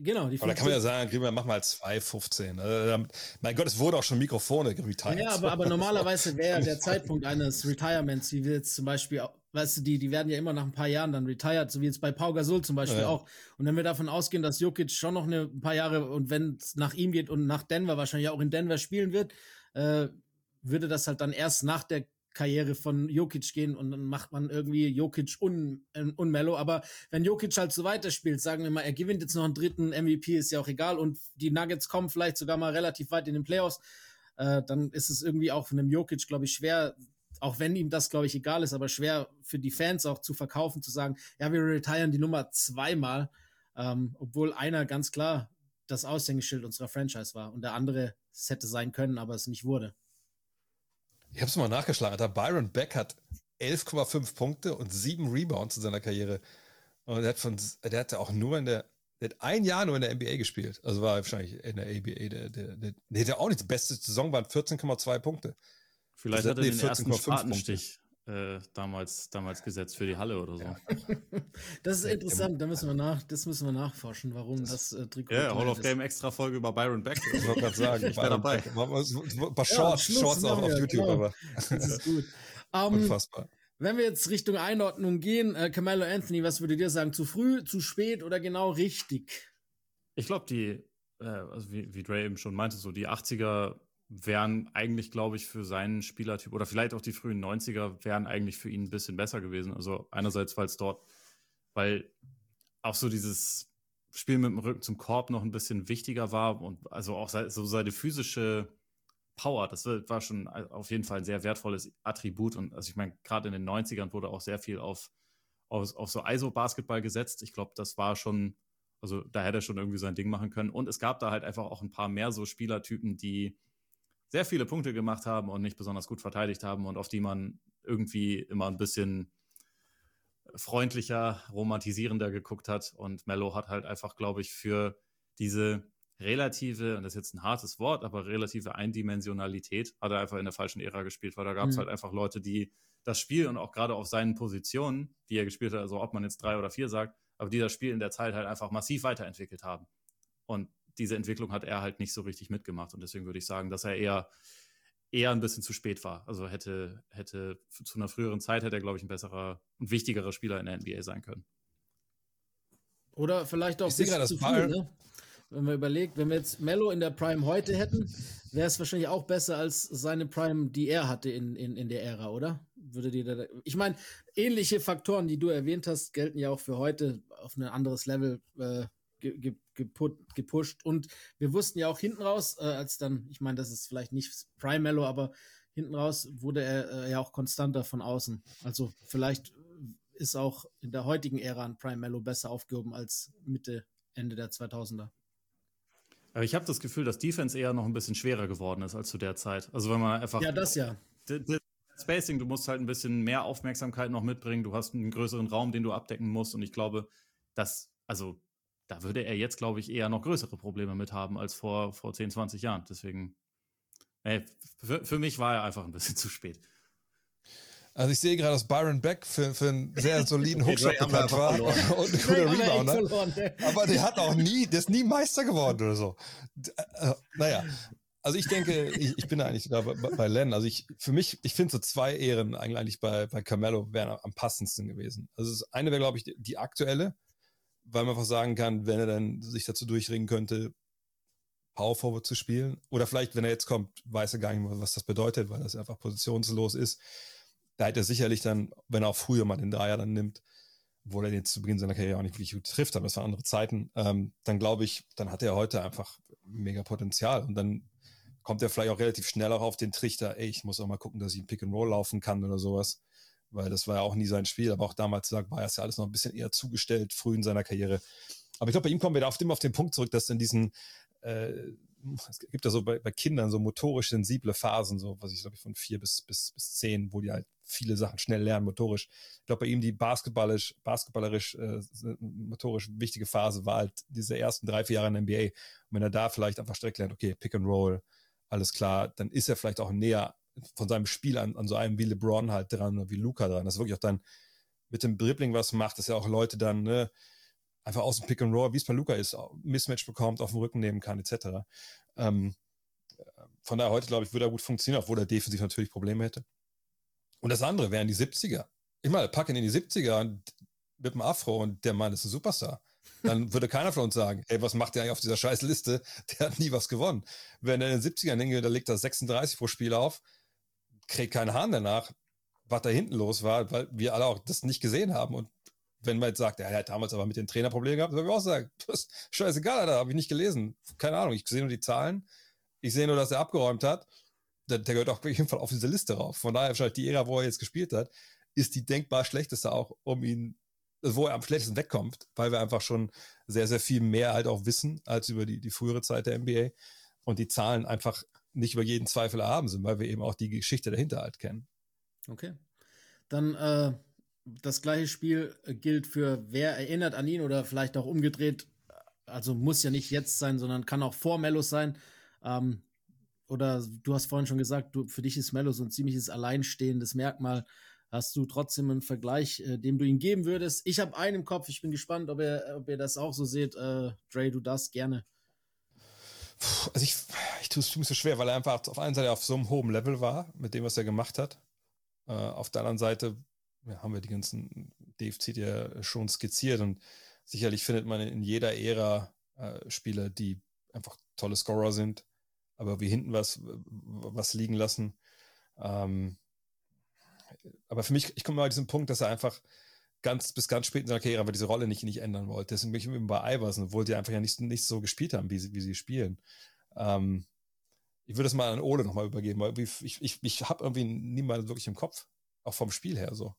Genau, die Aber da kann man ja 15 sagen, kriegen wir, mach mal 2,15. Also, mein Gott, es wurde auch schon Mikrofone retired. Ja, aber, aber normalerweise wäre ja der Zeitpunkt eines Retirements, wie wir jetzt zum Beispiel, weißt du, die, die werden ja immer nach ein paar Jahren dann retired, so wie jetzt bei Pau Gasol zum Beispiel Ja. auch. Und wenn wir davon ausgehen, dass Jokic schon noch eine, ein paar Jahre und wenn es nach ihm geht und nach Denver wahrscheinlich auch in Denver spielen wird, äh, würde das halt dann erst nach der Karriere von Jokic gehen und dann macht man irgendwie Jokic un, äh, unmellow. Aber wenn Jokic halt so weiterspielt, sagen wir mal, er gewinnt jetzt noch einen dritten MVP, ist ja auch egal und die Nuggets kommen vielleicht sogar mal relativ weit in den Playoffs, äh, dann ist es irgendwie auch von einem Jokic, glaube ich, schwer, auch wenn ihm das, glaube ich, egal ist, aber schwer für die Fans auch zu verkaufen, zu sagen, ja, wir retiren die Nummer zweimal, ähm, obwohl einer ganz klar das Aushängeschild unserer Franchise war und der andere es hätte sein können, aber es nicht wurde. Ich habe es mal nachgeschlagen. Alter. Byron Beck hat 11,5 Punkte und 7 Rebounds in seiner Karriere. Und er hat von, der hatte auch nur in der, der hat ein Jahr nur in der NBA gespielt. Also war wahrscheinlich in der ABA, der, der, der, der hätte auch nicht, die beste Saison waren 14,2 Punkte. Vielleicht Also, hat er nee, den ersten 14,5 Spatenstich äh, damals, damals gesetzt für die Halle oder so. Das ist interessant, da müssen wir nach, das müssen wir nachforschen, warum das, äh, Trikot. Ja, Hall teuer of. Game extra Folge über Byron Beck. Ich wollte gerade sagen, ich wäre dabei. Ein paar Shorts, Ja, Shorts auf, machen auf YouTube, genau. aber Das ist gut. Ähm, unfassbar. wenn wir jetzt Richtung Einordnung gehen, äh, Carmelo Anthony, was würdet ihr sagen? Zu früh, zu spät oder genau richtig? Ich glaube, die, äh, also wie, wie Dre eben schon meinte, so die 80er wären eigentlich, glaube ich, für seinen Spielertyp oder vielleicht auch die frühen 90er wären eigentlich für ihn ein bisschen besser gewesen. Also einerseits, weil es dort, weil auch so dieses Spiel mit dem Rücken zum Korb noch ein bisschen wichtiger war und also auch so seine physische Power, das war war schon auf jeden Fall ein sehr wertvolles Attribut. Und also ich meine, gerade in den 90ern wurde auch sehr viel auf, auf, auf so ISO-Basketball gesetzt. Ich glaube, das war schon, also da hätte er schon irgendwie sein Ding machen können. Und es gab da halt einfach auch ein paar mehr so Spielertypen, die sehr viele Punkte gemacht haben und nicht besonders gut verteidigt haben und auf die man irgendwie immer ein bisschen freundlicher, romantisierender geguckt hat. Und Mello hat halt einfach, glaube ich, für diese relative, und das ist jetzt ein hartes Wort, aber relative Eindimensionalität hat er einfach in der falschen Ära gespielt, weil da gab es Mhm. halt einfach Leute, die das Spiel und auch gerade auf seinen Positionen, die er gespielt hat, also ob man jetzt drei oder vier sagt, aber die das Spiel in der Zeit halt einfach massiv weiterentwickelt haben. Und diese Entwicklung hat er halt nicht so richtig mitgemacht. Und deswegen würde ich sagen, dass er eher, eher ein bisschen zu spät war. Also hätte, hätte zu einer früheren Zeit hätte er, glaube ich, ein besserer und wichtigerer Spieler in der NBA sein können. Oder vielleicht auch Ich bis zu Bayern- ne? Wenn man überlegt, wenn wir jetzt Mello in der Prime heute hätten, wäre es wahrscheinlich auch besser als seine Prime, die er hatte in, in, in der Ära, oder? Würde dir da, ich meine, ähnliche Faktoren, die du erwähnt hast, gelten ja auch für heute auf ein anderes Level äh, ge, ge, geput, gepusht. Und wir wussten ja auch hinten raus, äh, als dann, ich meine, das ist vielleicht nicht Prime Mello, aber hinten raus wurde er äh, ja auch konstanter von außen. Also vielleicht ist auch in der heutigen Ära ein Prime Mello besser aufgehoben als Mitte, Ende der 2000er. Aber ich habe das Gefühl, dass Defense eher noch ein bisschen schwerer geworden ist als zu der Zeit. Also wenn man einfach Ja, das ja. Spacing, du musst halt ein bisschen mehr Aufmerksamkeit noch mitbringen. Du hast einen größeren Raum, den du abdecken musst. Und ich glaube, dass, also, da würde er jetzt, glaube ich, eher noch größere Probleme mit haben als vor, vor 10, 20 Jahren. Deswegen, ey, für, für mich war er einfach ein bisschen zu spät. Also ich sehe gerade, dass Byron Beck für, für einen sehr soliden Hookshot bekannt war und ein guter Rebounder. ne? Aber der hat auch nie, der ist nie Meister geworden oder so. D- äh, naja, also ich denke, ich, ich bin da eigentlich da bei, bei Len. Also ich, für mich, ich finde so zwei Ehren eigentlich bei, bei Carmelo wären am passendsten gewesen. Also das eine wäre, glaube ich, die, die aktuelle, weil man einfach sagen kann, wenn er dann sich dazu durchringen könnte, Power Forward zu spielen. Oder vielleicht, wenn er jetzt kommt, weiß er gar nicht mehr, was das bedeutet, weil das einfach positionslos ist. Da hätte er sicherlich dann, wenn er auch früher mal den Dreier dann nimmt, obwohl er jetzt zu Beginn seiner Karriere auch nicht wirklich gut trifft, aber das waren andere Zeiten, ähm, dann glaube ich, dann hat er heute einfach mega Potenzial und dann kommt er vielleicht auch relativ schnell auch auf den Trichter, ey, ich muss auch mal gucken, dass ich ein Pick and Roll laufen kann oder sowas, weil das war ja auch nie sein Spiel, aber auch damals war es ja alles noch ein bisschen eher zugestellt, früh in seiner Karriere. Aber ich glaube, bei ihm kommen wir da auf dem, auf den Punkt zurück, dass in diesen, äh, es gibt ja so bei, bei Kindern so motorisch sensible Phasen, so was ich glaube ich von vier bis, bis, bis zehn, wo die halt viele Sachen schnell lernen, motorisch. Ich glaube, bei ihm die basketballisch, basketballerisch, äh, motorisch wichtige Phase war halt diese ersten drei, vier Jahre in der NBA. Und wenn er da vielleicht einfach direkt lernt, okay, Pick and Roll, alles klar, dann ist er vielleicht auch näher von seinem Spiel an, an so einem wie LeBron halt dran, wie Luca dran. Das ist wirklich auch dann mit dem Dribbling was macht, dass ja auch Leute dann ne, einfach aus dem Pick and Roll, wie es bei Luca ist, Mismatch bekommt, auf den Rücken nehmen kann, etc. Ähm, von daher heute, glaube ich, würde er gut funktionieren, obwohl er defensiv natürlich Probleme hätte. Und das andere wären die 70er. Ich meine, packen in die 70er mit dem Afro und der Mann ist ein Superstar. Dann würde keiner von uns sagen, ey, was macht der eigentlich auf dieser scheiß Liste? Der hat nie was gewonnen. Wenn er in den 70ern hingeht, da legt er 36 pro Spiel auf, kriegt keinen Hahn danach, was da hinten los war, weil wir alle auch das nicht gesehen haben. Und wenn man jetzt sagt, ja, er hat damals aber mit den Trainer Probleme gehabt, würde ich auch sagen, das ist scheißegal, da habe ich nicht gelesen. Keine Ahnung, ich sehe nur die Zahlen. Ich sehe nur, dass er abgeräumt hat. Der, der gehört auch auf jeden Fall auf diese Liste rauf. Von daher wahrscheinlich die Ära, wo er jetzt gespielt hat, ist die denkbar schlechteste auch, um ihn, wo er am schlechtesten wegkommt, weil wir einfach schon sehr, sehr viel mehr halt auch wissen als über die, die frühere Zeit der NBA und die Zahlen einfach nicht über jeden Zweifel erhaben sind, weil wir eben auch die Geschichte dahinter halt kennen. Okay. Dann äh, das gleiche Spiel gilt für wer erinnert an ihn oder vielleicht auch umgedreht. Also muss ja nicht jetzt sein, sondern kann auch vor Mello sein. Ähm, oder du hast vorhin schon gesagt, du, für dich ist Mello so ein ziemliches alleinstehendes Merkmal. Hast du trotzdem einen Vergleich, äh, dem du ihn geben würdest? Ich habe einen im Kopf. Ich bin gespannt, ob ihr, ob ihr das auch so seht. Äh, Dre, du darfst gerne. Also ich, ich tue es mir so schwer, weil er einfach auf einer Seite auf so einem hohen Level war, mit dem, was er gemacht hat. Äh, auf der anderen Seite ja, haben wir die ganzen DFC ja schon skizziert und sicherlich findet man in jeder Ära äh, Spieler, die einfach tolle Scorer sind, aber wie hinten was, was liegen lassen. Ähm, aber für mich, ich komme mal an diesen Punkt, dass er einfach ganz bis ganz spät in seiner Karriere aber diese Rolle nicht, nicht ändern wollte. Deswegen bin ich immer bei Iverson, obwohl die einfach ja nicht, nicht so gespielt haben, wie sie, wie sie spielen. Ähm, ich würde es mal an Ole nochmal übergeben, weil ich, ich, ich habe irgendwie niemanden wirklich im Kopf, auch vom Spiel her so.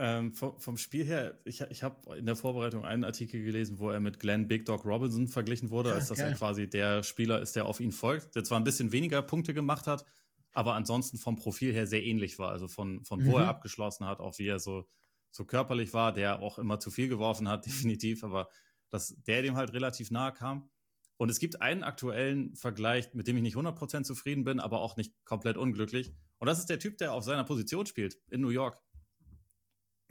Ähm, vom, vom, Spiel her, ich, ich habe in der Vorbereitung einen Artikel gelesen, wo er mit Glenn Big Dog Robinson verglichen wurde, ja, als dass geil. er quasi der Spieler ist, der auf ihn folgt, der zwar ein bisschen weniger Punkte gemacht hat, aber ansonsten vom Profil her sehr ähnlich war. Also von, von wo mhm. er abgeschlossen hat, auch wie er so, so körperlich war, der auch immer zu viel geworfen hat, definitiv, aber dass der dem halt relativ nahe kam. Und es gibt einen aktuellen Vergleich, mit dem ich nicht 100% zufrieden bin, aber auch nicht komplett unglücklich. Und das ist der Typ, der auf seiner Position spielt in New York.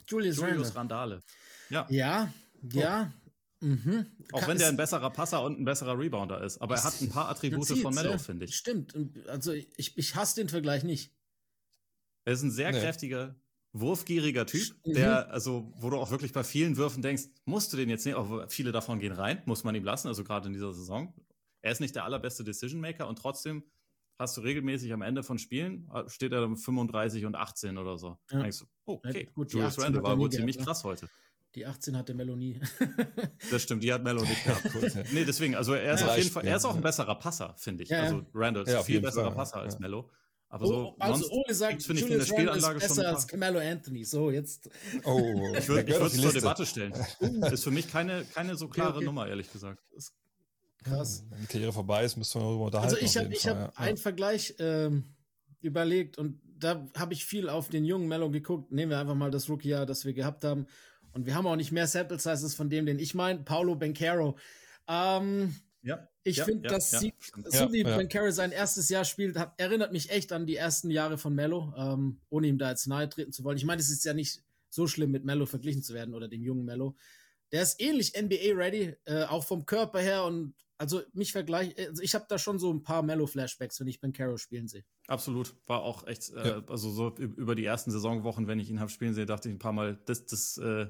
Julius, Julius Randale. Ja. Ja, ja. Mhm. Auch Kann wenn der ein besserer Passer und ein besserer Rebounder ist. Aber er hat ein paar Attribute von Mello, ja. finde ich. Stimmt. Also ich, ich hasse den Vergleich nicht. Er ist ein sehr nee. kräftiger, wurfgieriger Typ, mhm. der, also, wo du auch wirklich bei vielen Würfen denkst, musst du den jetzt nehmen, aber viele davon gehen rein, muss man ihm lassen, also gerade in dieser Saison. Er ist nicht der allerbeste Decision Maker und trotzdem hast du regelmäßig am Ende von Spielen, äh, steht er dann 35 und 18 oder so. Ja. Denkst du, oh, okay, gut, Julius Randle war wohl ziemlich gehabt, krass heute. Die 18 hatte Melanie. das stimmt, die hat Melo nicht gehabt. nee, deswegen, also er ist ja, auf jeden Fall, er ist auch ein besserer Passer, finde ich. Ja, also Randall ist ja, viel besserer Fall, Passer als Melo. Aber so, oh, also Ole sagt, finde ich in der Spielanlage ist besser schon als Carmelo Anthony. So, jetzt. Oh, ich würde es zur Debatte stellen. ist für mich keine, keine so klare okay, okay. Nummer, ehrlich gesagt. Krass. Wenn die Karriere vorbei ist, müssen wir darüber unterhalten. Also ich habe ich hab ja. einen Vergleich ähm, überlegt und da habe ich viel auf den jungen Mello geguckt. Nehmen wir einfach mal das Rookie-Jahr, das wir gehabt haben. Und wir haben auch nicht mehr Sample Sizes von dem, den ich meine, Paulo Bencaro. Ähm, ja. Ich ja, finde, ja, dass ja, sie, so wie ja. Bencaro sein erstes Jahr spielt, hat, erinnert mich echt an die ersten Jahre von Mello, ähm, ohne ihm da jetzt nahe treten zu wollen. Ich meine, es ist ja nicht so schlimm, mit Mello verglichen zu werden oder dem jungen Mello. Der ist ähnlich NBA-ready, äh, auch vom Körper her und also mich vergleicht, also ich habe da schon so ein paar Mellow-Flashbacks, wenn ich Ben Caro spielen sehe. Absolut, war auch echt, äh, ja. also so über die ersten Saisonwochen, wenn ich ihn habe spielen sehe, dachte ich ein paar Mal, das, das, äh,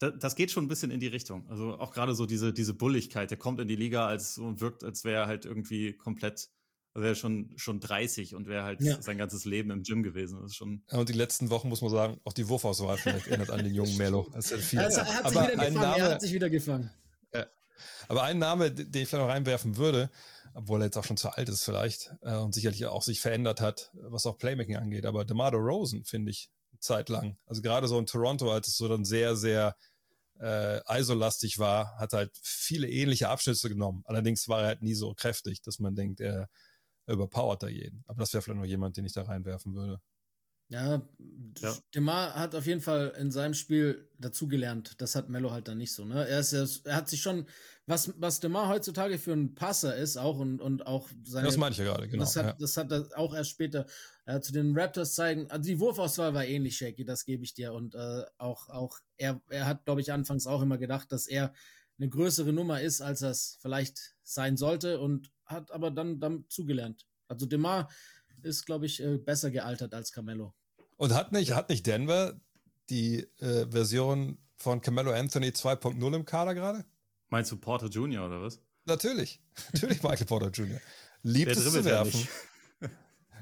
das, das geht schon ein bisschen in die Richtung. Also auch gerade so diese, diese Bulligkeit, der kommt in die Liga als und wirkt, als wäre er halt irgendwie komplett, also wäre schon, schon 30 und wäre halt ja. sein ganzes Leben im Gym gewesen. Das ist schon. Ja, und die letzten Wochen muss man sagen, auch die Wurfauswahl vielleicht erinnert an den jungen Melo. Das ist viel. Also, er hat sich Aber wieder gefangen, Name, er hat sich wieder gefangen. Ja. Aber ein Name, den ich vielleicht noch reinwerfen würde, obwohl er jetzt auch schon zu alt ist vielleicht äh, und sicherlich auch sich verändert hat, was auch Playmaking angeht. Aber DeMar Rosen finde ich zeitlang. Also gerade so in Toronto, als es so dann sehr, sehr äh, isolastig war, hat halt viele ähnliche Abschnitte genommen. Allerdings war er halt nie so kräftig, dass man denkt, er überpowert da jeden. Aber das wäre vielleicht noch jemand, den ich da reinwerfen würde. Ja, ja. Demar hat auf jeden Fall in seinem Spiel dazugelernt. Das hat Mello halt dann nicht so. Ne? Er, ist, er hat sich schon, was, was Demar heutzutage für ein Passer ist, auch und, und auch seine. Das meine ich ja gerade, genau. Das hat, ja. das hat er auch erst später äh, zu den Raptors zeigen. Also die Wurfauswahl war ähnlich shaky, das gebe ich dir. Und äh, auch, auch er, er hat, glaube ich, anfangs auch immer gedacht, dass er eine größere Nummer ist, als das vielleicht sein sollte und hat aber dann, dann zugelernt. Also Demar ist, glaube ich, äh, besser gealtert als Carmelo. Und hat nicht, hat nicht Denver die äh, Version von Carmelo Anthony 2.0 im Kader gerade? Meinst du Porter Jr. oder was? Natürlich. Natürlich Michael Porter Jr. Liebt es zu werfen.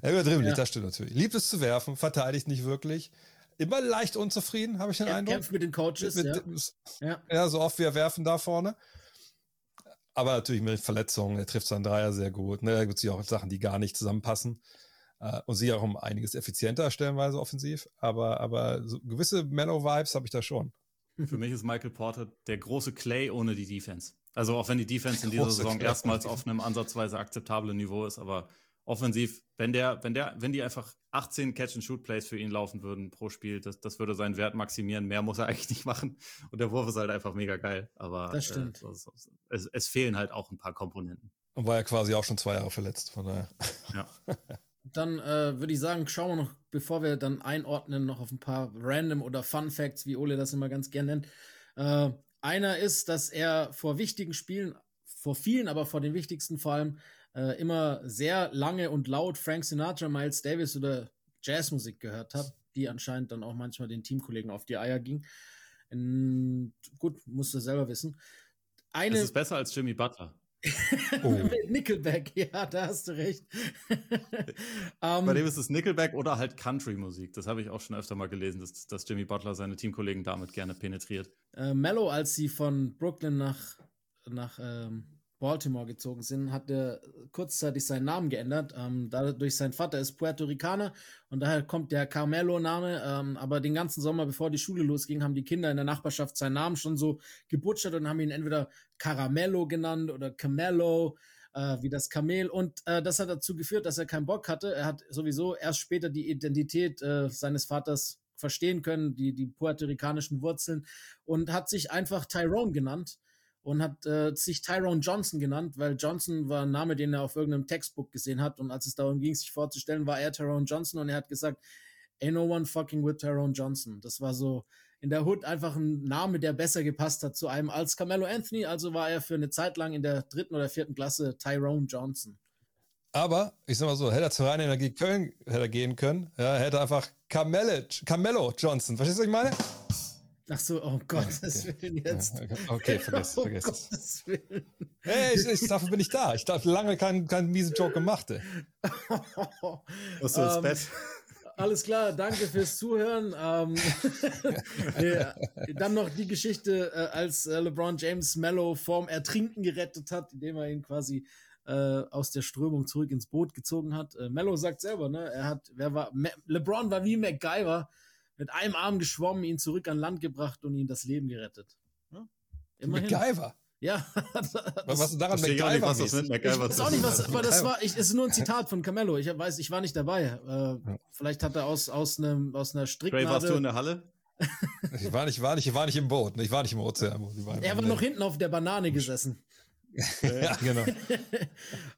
Er überdribbelt ja. nicht, das stimmt natürlich. Liebt es zu werfen, verteidigt nicht wirklich. Immer leicht unzufrieden, habe ich den er Eindruck. Kämpft mit den Coaches, mit, ja. ja. ja. so oft wie er werfen da vorne. Aber natürlich mit Verletzungen, er trifft seinen Dreier sehr gut. Ne? Da gibt es auch Sachen, die gar nicht zusammenpassen. Uh, und sie auch um einiges effizienter stellenweise offensiv, aber, aber so gewisse Mellow-Vibes habe ich da schon. Für mich ist Michael Porter der große Clay ohne die Defense. Also auch wenn die Defense in dieser Saison Clay. erstmals auf einem ansatzweise akzeptablen Niveau ist, aber offensiv, wenn der, wenn der, wenn die einfach 18 Catch-and-Shoot-Plays für ihn laufen würden pro Spiel, das, das würde seinen Wert maximieren. Mehr muss er eigentlich nicht machen. Und der Wurf ist halt einfach mega geil. Aber das stimmt. Äh, es, es, fehlen halt auch ein paar Komponenten. Und war ja quasi auch schon zwei Jahre verletzt, von daher. Ja. Dann äh, würde ich sagen, schauen wir noch, bevor wir dann einordnen, noch auf ein paar Random oder Fun Facts, wie Ole das immer ganz gerne nennt. Äh, einer ist, dass er vor wichtigen Spielen, vor vielen, aber vor den wichtigsten vor allem, äh, immer sehr lange und laut Frank Sinatra, Miles Davis oder Jazzmusik gehört hat, die anscheinend dann auch manchmal den Teamkollegen auf die Eier ging. In, gut, musst du selber wissen. Eine, das ist besser als Jimmy Butler. Oh. Nickelback, ja, da hast du recht. um, Bei dem ist es Nickelback oder halt Country-Musik. Das habe ich auch schon öfter mal gelesen, dass, dass Jimmy Butler seine Teamkollegen damit gerne penetriert. Äh, Mello, als sie von Brooklyn nach, nach ähm, Baltimore gezogen sind, hat er kurzzeitig seinen Namen geändert. Ähm, dadurch sein Vater ist Puerto Ricaner und daher kommt der Carmelo-Name. Ähm, aber den ganzen Sommer, bevor die Schule losging, haben die Kinder in der Nachbarschaft seinen Namen schon so gebutschert und haben ihn entweder Caramello genannt oder Camello, äh, wie das Kamel. Und äh, das hat dazu geführt, dass er keinen Bock hatte. Er hat sowieso erst später die Identität äh, seines Vaters verstehen können, die, die puerto-ricanischen Wurzeln und hat sich einfach Tyrone genannt und hat äh, sich Tyrone Johnson genannt, weil Johnson war ein Name, den er auf irgendeinem Textbook gesehen hat. Und als es darum ging, sich vorzustellen, war er Tyrone Johnson und er hat gesagt, Ain't no one fucking with Tyrone Johnson. Das war so in der Hood einfach ein Name, der besser gepasst hat zu einem als Carmelo Anthony. Also war er für eine Zeit lang in der dritten oder vierten Klasse Tyrone Johnson. Aber ich sag mal so, hätte er zur reinen Energie Köln hätte er gehen können, ja, hätte einfach Carmelo, Carmelo Johnson. Verstehst du, was ich meine? Ach so, oh Gottes okay. Willen jetzt. Okay, vergiss, oh vergiss es. Hey, ich, ich, dafür bin ich da. Ich habe lange keinen, keinen miesen Joke gemacht. Was so ins um, Bett? Alles klar, danke fürs Zuhören. Ähm, ja, dann noch die Geschichte, äh, als äh, LeBron James Mello vorm Ertrinken gerettet hat, indem er ihn quasi äh, aus der Strömung zurück ins Boot gezogen hat. Äh, Mello sagt selber, ne, er hat, wer war, Me LeBron war wie MacGyver, mit einem Arm geschwommen, ihn zurück an Land gebracht und ihm das Leben gerettet. Ja? Immerhin. MacGyver. Ja. was ist daran MacGyver? Nicht, was das mit MacGyver ich weiß auch nicht, was, aber das war, ich, ist nur ein Zitat von Camello. Ich weiß, ich war nicht dabei. Äh, vielleicht hat er aus, aus, einem, aus einer Stricknadel... Ray, warst du in der Halle? ich war nicht, war nicht, ich war nicht im Boot. Ich war nicht im Ozean. er war noch hinten auf der Banane gesessen. ja, genau.